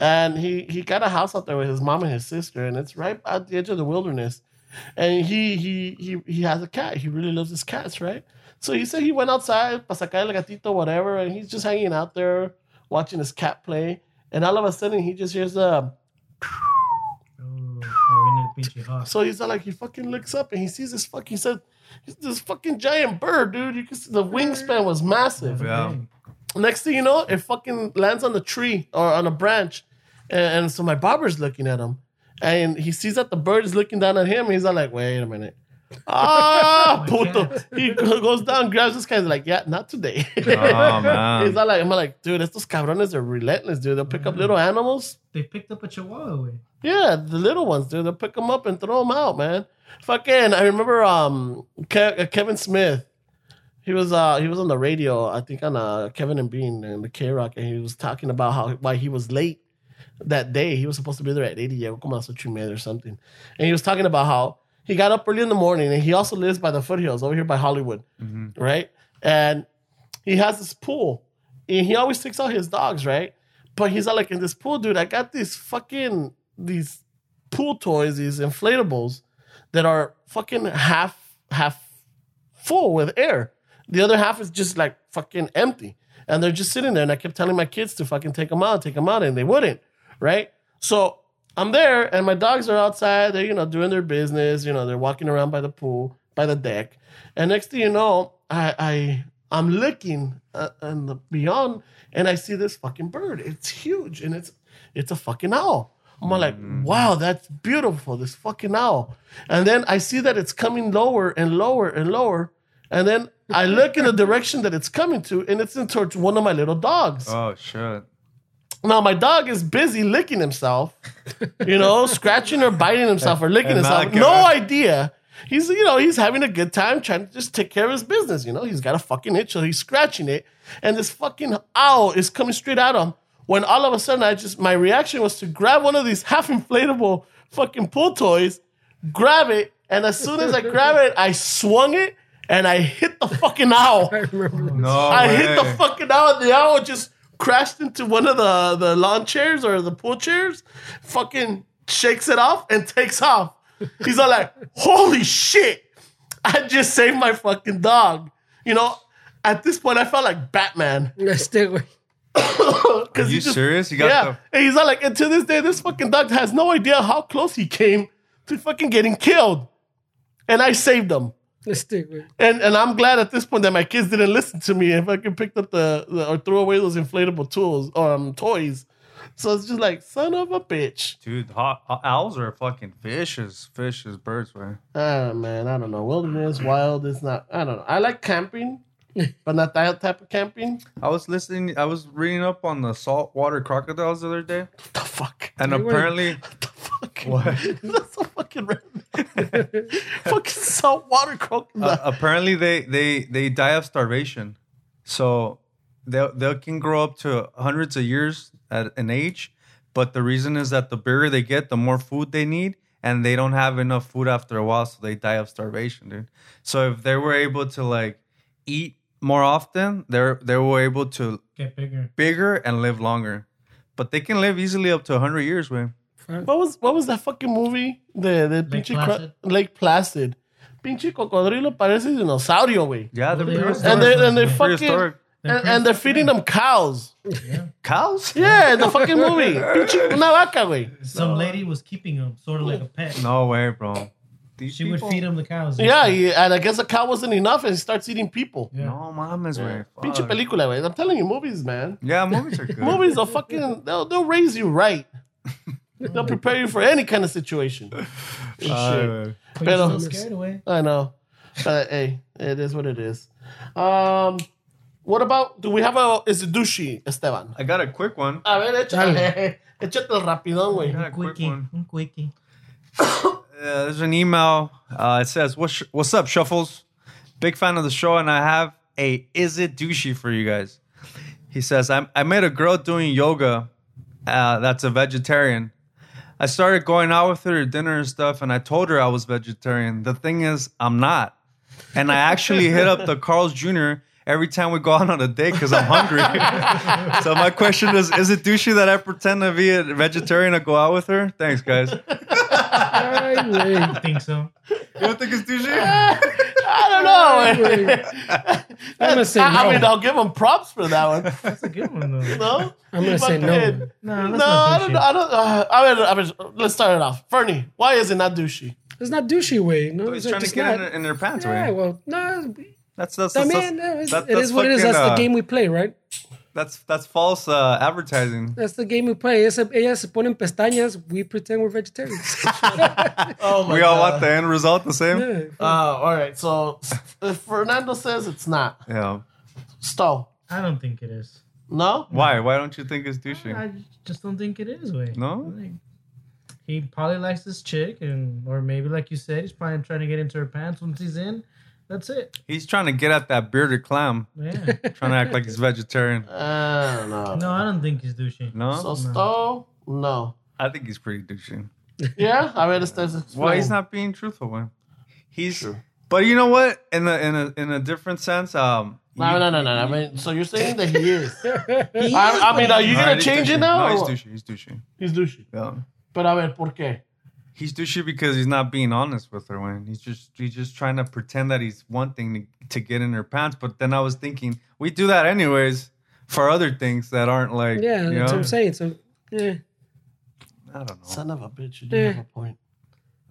And he he got a house out there with his mom and his sister, and it's right at the edge of the wilderness. And he he he he has a cat. He really loves his cats, right? So he said he went outside, para sacar el gatito, whatever, and he's just hanging out there watching his cat play. And all of a sudden, he just hears a. Oh, ahí viene el pinche hawk. So he's like, he fucking looks up and he sees this fucking. He said, "This fucking giant bird, dude. You can see the wingspan was massive." Yeah. Next thing you know, it fucking lands on the tree or on a branch. And, and so my barber's looking at him. And he sees that the bird is looking down at him. He's all like, wait a minute. Ah, puto. He goes down, grabs this guy. He's like, yeah, not today. Oh, man. He's all like, I'm like, dude, estos cabrones are relentless, dude. They'll pick up little animals. They picked up a chihuahua. Yeah, the little ones, dude. They'll pick them up and throw them out, man. Fucking, I remember um Ke- uh, Kevin Smith. He was uh he was on the radio, I think on uh Kevin and Bean and the KROQ, and he was talking about how why he was late that day. He was supposed to be there at 80 yeah, como las ocho y media or something. And he was talking about how he got up early in the morning and he also lives by the foothills over here by Hollywood. Mm-hmm. Right? And he has this pool. And he always takes out his dogs, right? But he's like, in this pool, dude, I got these fucking these pool toys, these inflatables that are fucking half half full with air. The other half is just like fucking empty. And they're just sitting there. And I kept telling my kids to fucking take them out, take them out, and they wouldn't. Right? So I'm there and my dogs are outside. They're, you know, doing their business. You know, they're walking around by the pool, by the deck. And next thing you know, I, I I'm looking uh, and the beyond, and I see this fucking bird. It's huge, and it's it's a fucking owl. I'm like, wow, that's beautiful. This fucking owl. And then I see that it's coming lower and lower and lower. And then I look in the direction that it's coming to, and it's in towards one of my little dogs. Oh, shit. Now my dog is busy licking himself, you know, scratching or biting himself or licking And not himself. good. No idea. He's you know he's having a good time trying to just take care of his business. You know he's got a fucking itch, so he's scratching it, and this fucking owl is coming straight at him. When all of a sudden I just my reaction was to grab one of these half inflatable fucking pool toys, grab it, and as soon as I grab it, I swung it and I hit the fucking owl. I. No. I hit the fucking owl. The owl just crashed into one of the, the lawn chairs or the pool chairs, fucking shakes it off and takes off. He's all like, holy shit, I just saved my fucking dog. You know, at this point, I felt like Batman. Este, güey. Are Are you serious? You got yeah. And he's all like, and to this day, this fucking dog has no idea how close he came to fucking getting killed. And I saved him. Este, güey. And and I'm glad at this point that my kids didn't listen to me if I could picked up the, the or threw away those inflatable tools or um toys. So it's just like son of a bitch. the. Dude, hot, owls are fucking vicious, vicious birds, man. Ah man, I don't know. Wilderness, wild is not. I don't know. I like camping, but not that type of camping. I was listening, I was reading up on the saltwater crocodiles the other day, What the fuck? and apparently, What the fuck? What? That's so fucking random. fucking saltwater crocodile. uh, apparently they they they die of starvation, so they they can grow up to hundreds of years at an age, but the reason is that the bigger they get, the more food they need, and they don't have enough food after a while, so they die of starvation, dude. So if they were able to like eat more often, they're they were able to Get bigger. bigger and live longer, but they can live easily up to hundred years, man. What was what was that fucking movie? The the pinche cro- Placid? Lake Placid. Pinche cocodrilo parece dinosaurio, güey. Yeah, they're Well, they prehistoric. And they and they fucking and, and they're feeding them cows. Yeah. Cows? Yeah, the fucking movie. Pinche una vaca, güey. Some lady was keeping him sort of like a pet. No way, bro. These She would feed him the cows. Yeah, he- and I guess the cow wasn't enough, and he starts eating people. Yeah. No mames, güey. Pinche Fuck. película, güey. I'm telling you, movies, man. Yeah, movies are good. Movies are fucking. They'll, they'll raise you right. They'll prepare you for any kind of situation. And shit. Uh, But Pero- scared away. I know. But hey, it is what it is. Um, What about? Do we have a? Is it douchey, Esteban? I got a quick one. A ver, échate, échate el rapidón, güey. got a quick Quickie, un quickie. Uh, there's an email. Uh, it says, what's, what's up, Shuffles? Big fan of the show, and I have a Is It Douchey for you guys. He says, I, I met a girl doing yoga uh, that's a vegetarian. I started going out with her to dinner and stuff, and I told her I was vegetarian. The thing is, I'm not. And I actually hit up the Carl's Jr. every time we go out on a date because I'm hungry. so my question is, is it douchey that I pretend to be a vegetarian to go out with her? Thanks, guys. Ay, güey. I think so. You don't think it's douchey? I don't know. Ay, güey. güey. I'm gonna say I, I no. mean, I'll give him props for that one. That's a good one though. No, I'm gonna say no. Fucking- No, No, that's I not don't. know. I don't. Uh, I mean, I mean, let's start it off. Fernie, why is it not douchey? It's not douchey way. No, He's it's trying to just get not. in, their- in their pants, yeah, right? well, no. That's that's I that's, mean, no, it's, that's is what it is. fucking, That's the uh, game we play, right? That's that's false uh, advertising. That's the game we play. Esa, ellas se ponen pestañas. We pretend we're vegetarians. Oh my We all want the end result the same. Yeah. Uh, all right. So if Fernando says it's not, Yeah. Stowe, I don't think it is. no. Why? Why don't you think it's douchey? I just don't think it is. Way No? Like, he probably likes this chick, and or maybe like you said, he's probably trying to get into her pants. Once he's in, that's it. He's trying to get at that bearded clam, Yeah. trying to act like he's vegetarian. I don't no, I don't think he's douchey. No, So Stowe, no. I think he's pretty douchey. Yeah, I mean, it's, it's Why he's not being truthful? Man? He's. True. But you know what? In a in a in a different sense, um. No, no, no, no. I mean, so you're saying that he is. He I, I mean, are you Alright, gonna change douchey. it now? No, he's douchey. He's douchey. He's douchey. Yeah. But a ver, ¿por qué? He's douchey because he's not being honest with her. When he's just he's just trying to pretend that he's one thing to, to get in her pants. But then I was thinking we do that anyways for other things that aren't like Yeah, you that's know? what I'm saying. So, yeah, I don't know. Son of a bitch, you do Yeah. have a point.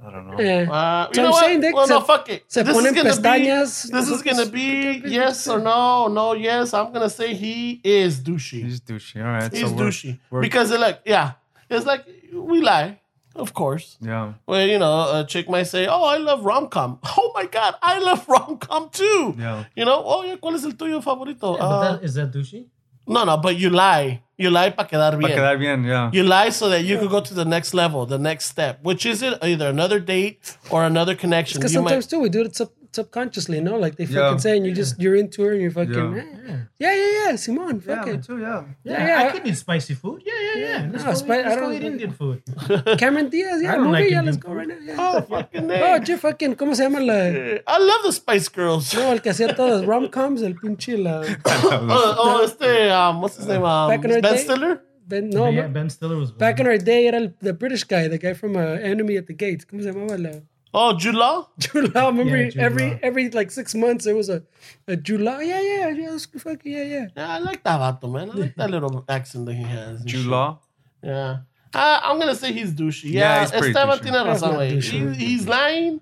I don't know. yeah. Uh, you So know I'm what? saying, Dick, well, no, se- fuck it. se This is ponen gonna pestañas. Be, this is gonna be yes or no, no, yes. I'm gonna say he is douchey. He's douchey. All right. He's so we're- douchey we're- because like yeah, it's like we lie, of course. Yeah. Well, you know, a chick might say, "Oh, I love rom com." Oh my god, I love rom com too. Yeah. You know, oh yeah, ¿cuál es el tuyo favorito? Yeah, Uh, but that, is that douchey? no, no, but you lie. You lie para quedar Para bien. quedar bien, yeah. You lie so that you could go to the next level, the next step, which is it either another date or another connection. Because You might- sometimes too we do it sub- subconsciously, you know, like they fucking Yeah. say, and you just you're into her and you're fucking Yeah. yeah, yeah, yeah, yeah Simon, fuck it. too, yeah. Yeah, Yeah, I I- could eat spicy food. Yeah, yeah, yeah. Let's No, go, spi- eat, I let's go don't- eat Indian food. Cameron Diaz, yeah, I movie, like yeah, let's go right now. Yeah. Oh fucking Oh, name. che, fucking, ¿cómo se llama la? I love the Spice Girls. No, el que hacía todas rom-coms, el pinche la. Oh, oh, este, um, what's his name? Um, Back in our Ben day? Stiller. Ben, no, yeah, ma- Ben Stiller was back in our day era el, the British guy, the guy from uh, Enemy at the Gates. ¿Cómo se llamaba la? Oh, Jude Law. Jude Remember Yeah, Jude every every like six months there was a a Jude Law. Yeah, yeah, yeah, it's fucking yeah, yeah. Yeah, I like that vato, man. I like that little accent that he has. and Jude shit. Yeah. Uh, I'm gonna say he's douchey. Yeah, Yeah, he's pretty Esteban douchey. tiene That's razón, güey. He- He's lying,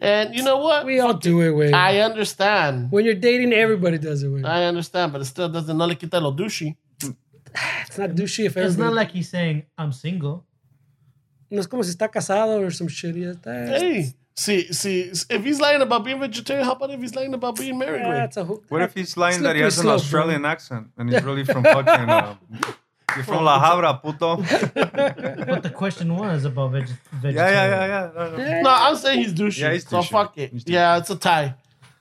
and you know what? We all do it, way. I understand. When you're dating, everybody does it, way. I understand, but it still doesn't no le quita lo douchey. It's not douchey if It's not like he's saying I'm single. No es como si está casado or some shit. Ya está. Hey, see, see, if he's lying about being vegetarian, how about if he's lying about being married? Yeah, güey? it's a whole, What if he's lying that he Slippery has an slope, Australian accent and he's really from fucking. Uh, you're from La Habra, puto. But the question was about veg- vegetarian. yeah, yeah, yeah. No, no. Yeah. No, I'm saying he's douchey. Yeah, he's so fuck it. Yeah, it's a tie.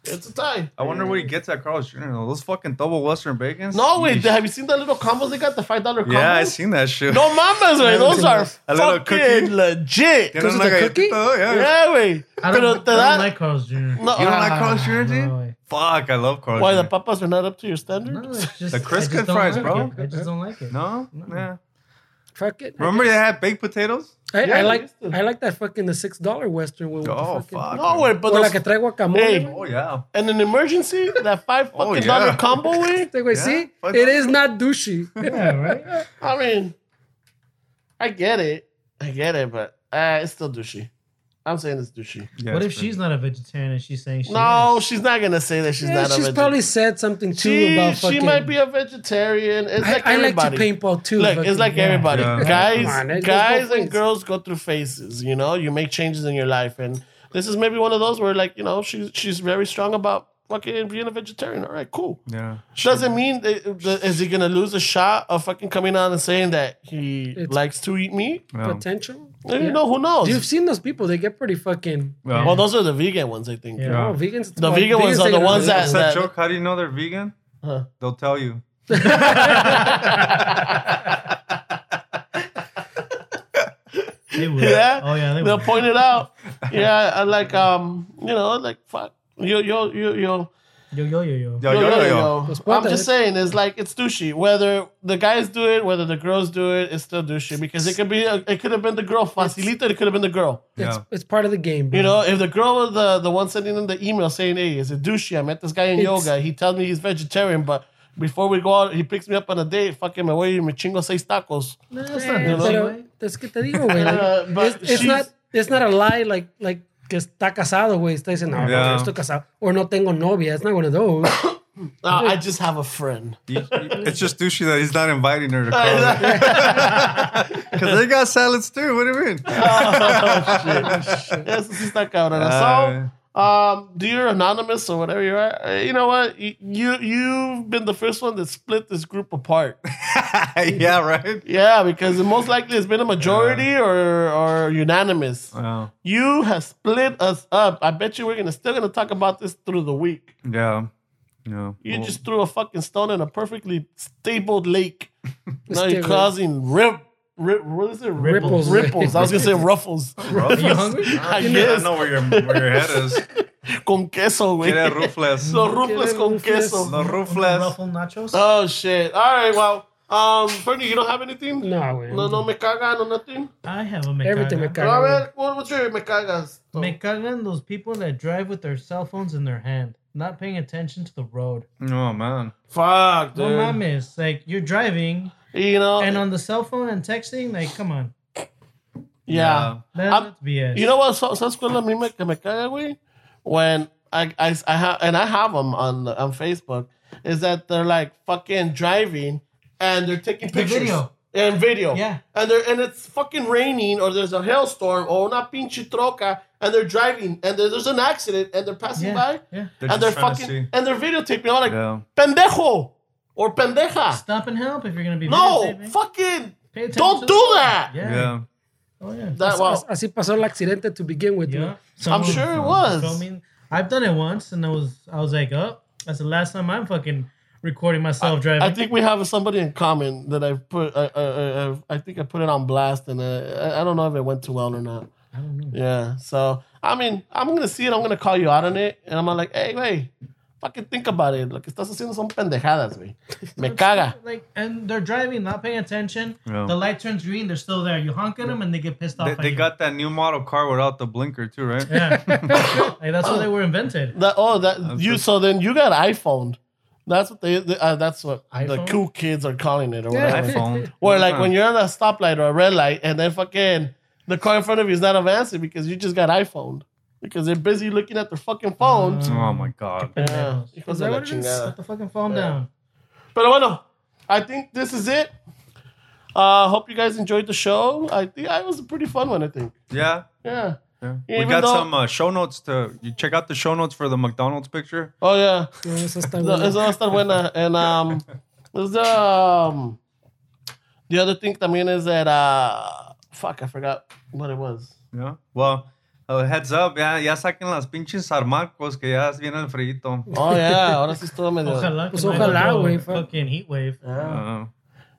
It's a tie. I wonder what he gets at Carl's Jr. though. Those fucking double Western bacons. No, wait, Yeesh. have you seen the little combos they got? The five dollar combos. Yeah, I seen that shit. No mames, güey. Those are A little fucking cookie? legit. Because una it's a cookie? galletita, Yeah. Yeah, güey. I Pero don't, I don't like Carl's Jr. no, You don't like ah, Carl's Jr., No, dude? way. Fuck, I love Carl's Why Jr. the papas are not up to your standard? No, it's just The crisp I just cut don't fries, like bro. it. I just don't like it. No? Yeah. Fuck it. Remember they had baked potatoes? I, Yeah, I like. I like that fucking the six dollar Western one. With Oh, the fucking, fuck. No, güey, but Or la those, que trae guacamole. Hey. Oh, yeah. in an emergency, that five fucking yeah. dollar combo, güey. Este güey, Yeah, see, fuck it not douchey. Yeah, right? I mean, I get it. I get it, but uh, it's still douchey. I'm saying it's douchey. yeah what it's if pretty- she's not a vegetarian and she's saying she No, is? she's not gonna say that she's yeah, not a she's vegetarian. probably said something too she, about she might be a vegetarian. It's I, like I like to everybody. paintball too. Look, it's like yeah. everybody. Yeah. Guys, on, guys both and girls go through phases. You know, you make changes in your life, and this is maybe one of those where, like, you know, she's she's very strong about fucking being a vegetarian. All right, cool. Yeah. Doesn't mean that, that- is he gonna lose a shot of fucking coming out and saying that he It's- likes to eat meat? Yeah. Potential. And You know who knows? You've seen those people. They get pretty fucking. Yeah. well, those are the vegan ones, I think. Yeah. Oh, vegans. The well, vegan ones vegans are the ones as- that- What's that- that joke? How do you know they're vegan? Huh. They'll tell you. They will. Yeah? Oh yeah, they They'll point it out. Yeah, like um, you know, like fuck. Yo, yo, yo, yo. Yo yo yo yo. Yo, yo, yo, yo. I'm just saying, it's like it's douchey. Whether the guys do it, whether the girls do it, it's still douchey because it could be, a, it could have been the girl. Facilita, it could have been the girl. It's, Yeah. it's part of the game. Bro. You know, if the girl was the the one sending them the email saying, "Hey, is it douchey? I met this guy in It's- yoga. He tells me he's vegetarian, but before we go out, he picks me up on a date. Fucking me voy y me chingo seis tacos." No, it's not Eh, douchey, pero güey. es que te digo, güey. like, Uh, it's, it's not. It's not a lie. Like like que está casado, güey. Está diciendo, no, Yeah. no, estoy casado. Or no tengo novia. It's not one of those. Uh, I just have a friend. You- you- It's just douchey that he's not inviting her to come. Because they got salads too. What do you mean? oh, Eso sí está cabrón. Uh, so, um, dear anonymous or whatever you are, uh, you know what? You you- you've been the first one that split this group apart. yeah, right? yeah, because most likely it's been a majority or or unanimous. Wow. You have split us up. I bet you we're gonna still gonna talk about this through the week. Yeah. Yeah. You Well, just threw a fucking stone in a perfectly stabled lake. now you're causing rip, rip, what is it? Ripples. Ripples. I was gonna say ruffles. Are you hungry? I I guess. know where your where your head is. Con queso, güey. Quiere rufles. Los rufles con rufles. queso. Los rufles. Ruffle nachos. Oh shit! All right, well, um, Fernie, you don't have anything? No, güey. No, no me caga, no nothing. I have a me Everything me caga. caga. A ver, what, what's your me cagas? Me cagan those people that drive with their cell phones in their hand, not paying attention to the road. Oh man. Fuck, dude. No dude. mames, like you're driving You know, and on the cell phone and texting, like come on, yeah. that, that's BS. You know what? So, ¿Sabes cuál a mí me, que me caga, güey? When I, I, I have, and I have them on on Facebook, is that they're like fucking driving and they're taking The pictures. video. And video. Yeah. And they're and it's fucking raining or there's a hailstorm or una pinche troca and they're driving and there- there's an accident and they're passing yeah, by yeah. They're and they're just trying to fucking and they're videotaping. I'm like, Yeah. pendejo or pendeja. Stop and help if you're gonna be No, videotaping. fucking Pay attention don't do that. Yeah. Yeah. Oh yeah. that. Well, Así pasó el accidente to begin with. Yeah. güey. I'm sure it was. filming. I've done it once, and I was I was like, oh, that's the last time I'm fucking recording myself driving. I think we have somebody in common that I put. I, I, I, I think I put it on blast, and uh, I, I don't know if it went too well or not. I don't know. Yeah. So I mean, I'm gonna see it. I'm gonna call you out on it, and I'm like, hey, wait, fucking think about it. Lo que estás haciendo son pendejadas, güey. Me caga. Like, and they're driving, not paying attention. Yeah. The light turns green. They're still there. You honk at them, and they get pissed off. They, at they you. got that new model car without the blinker too, right? Yeah. like, that's how they were invented. That oh, that you. So then you got iPhone. That's what they. they- uh, that's what the cool kids are calling it, or Yeah. whatever. iPhone. Or like when you're at a stoplight or a red light, and then fucking the car in front of you is not advancing because you just got iPhone because they're busy looking at their fucking phones. Oh my god. Yeah, Pendejos. hijos Is de that la what it is? chingada. Put the fucking phone down. Pero bueno, I think this is it. Uh, hope you guys enjoyed the show. I think I was a pretty fun one. I think. Yeah. Yeah. Yeah. Even we got though- some uh, show notes to you check out the show notes for the McDonald's picture. Oh yeah. No, eso está No, bueno. Eso va a estar buena. And um, there's um, the other thing también is that uh, fuck, I forgot what it was. Yeah. Well, uh, heads up, ya, ya saquen las pinches armacos que ya viene el frito. Oh yeah, ahora sí estuvo medio. Ojalá. Pues que no ojalá, güey. Fucking heat wave. Yeah. Uh,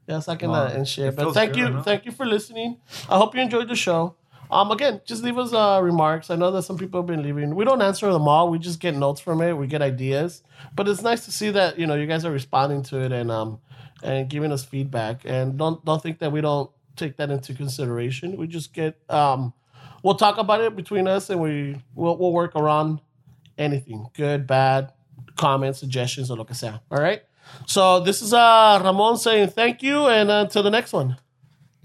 Yeah, second Wow. that and shit. It But thank good, you, huh? thank you for listening. I hope you enjoyed the show. Um, again, just leave us uh, remarks. I know that some people have been leaving. We don't answer them all. We just get notes from it. We get ideas. But it's nice to see that you know you guys are responding to it and um and giving us feedback. And don't don't think that we don't take that into consideration. We just get um we'll talk about it between us and we we'll, we'll work around anything good, bad, comments, suggestions, or lo que sea. All right. So this is uh Ramon saying thank you and uh, until the next one.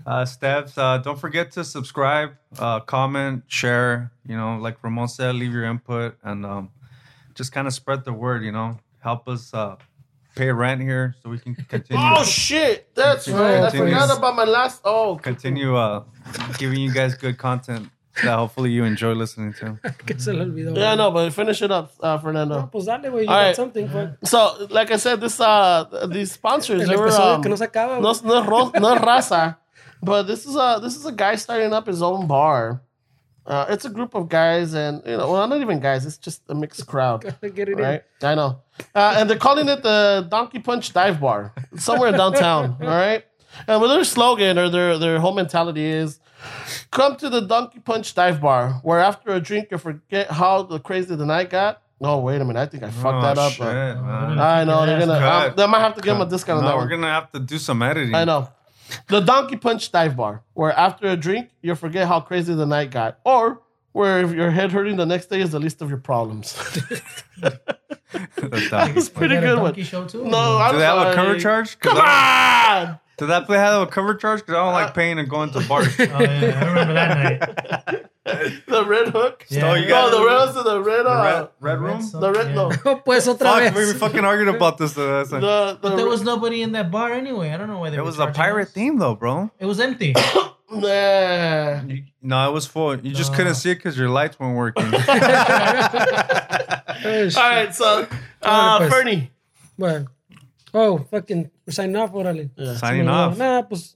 uh, Steps, uh, don't forget to subscribe, uh, comment, share. You know, like Ramon said, leave your input and um, just kind of spread the word. You know, help us uh, pay rent here so we can continue. Oh shit! That's right. I forgot about my last. Oh, continue uh, giving you guys good content. That hopefully you enjoy listening to. Que se le olvidó. Yeah, no, but finish it up, uh, Fernando. No, pues dale, güey. You All got right. something, fuck. So, like I said, this uh, these sponsors, El they were um, que no se acaba. no, no, es ro- no es raza, but this is a this is a guy starting up his own bar. Uh, it's a group of guys, and you know, well, not even guys. It's just a mixed crowd, Get it right? I know, uh, and they're calling it the Donkey Punch Dive Bar, somewhere in downtown. All right, and what their slogan or their their whole mentality is. Come to the Donkey Punch Dive Bar, where after a drink you forget how the crazy the night got. Oh wait a minute, I think I fucked that Oh, up. shit, man. I know they're gonna. Cut. Um, they might have to give him a discount on that we're one. gonna have to do some editing. I know. The Donkey Punch Dive Bar, where after a drink you forget how crazy the night got, or where if your head hurting the next day is the least of your problems. The dog. Pretty They a good one. show too. No, I'm Do they have a cover charge? charge? 'Cause Come I- on. Did that play have a cover charge? Because I don't Uh, like paying and going to bars. Oh yeah, I remember that night. The red hook. Yeah. Oh, you No, got the red, hook. the red, uh, red, red room? Red the red, no, Oh, pues otra Fuck, vez. we fucking argued about this. Uh, that's like- the, the But there was nobody in that bar anyway. I don't know why they it were was a pirate us. theme though, bro. It was empty. Nah. You- no, it was full. You just No. couldn't see it because your lights weren't working. All right, so uh, Fernie. Bueno. Oh, fucking, we're signing off, órale. Signing off. Nah, pues,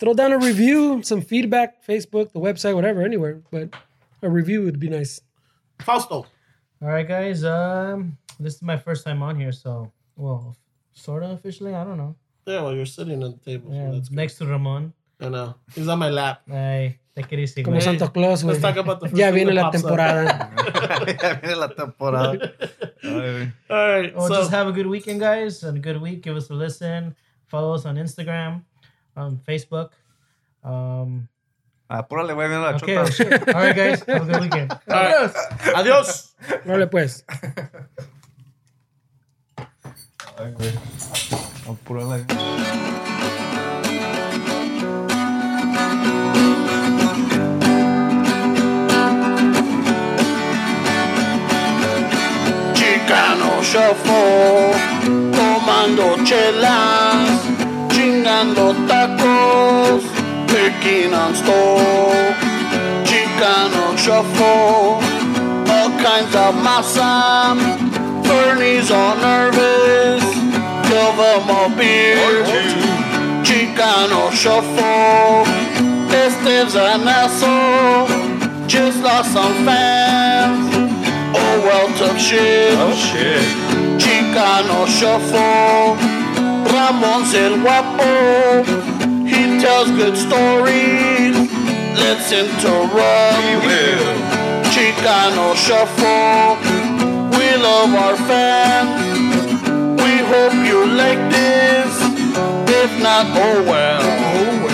throw down a review, some feedback, Facebook, the website, whatever, anywhere. But a review would be nice. Fausto. All right, guys. Um, this is my first time on here, so well, sort of officially. I don't know. Yeah, well, you're sitting at the table. so Yeah, that's good. next to Ramon. I know. He's on my lap. Ay, te decir, Como güey. Santa Claus, güey. Let's talk about the first Ya viene la temporada. Ya viene la temporada. All right. Well, so, just have a good weekend, guys, and a good week. Give us a listen. Follow us on Instagram, on Facebook. Um, Apúrale, güey, viene la okay, chota. shit. All right, guys. Have a good weekend. all right. Adios. Órale, pues. Ay, güey. Apúrale. Chicano Shuffle, tomando chelas, chingando tacos, picking on stove. Chicano Shuffle, all kinds of masa. Bernie's all nervous, give him a beer. Chicano Shuffle, Esteve's an asshole, just lost some fans. Oh well, tough shit. Oh, shit. Chicano shuffle. Ramon's el guapo. He tells good stories. Let's interrupt. We will. Chicano shuffle. We love our fans. We hope you like this. If not, oh well. Oh,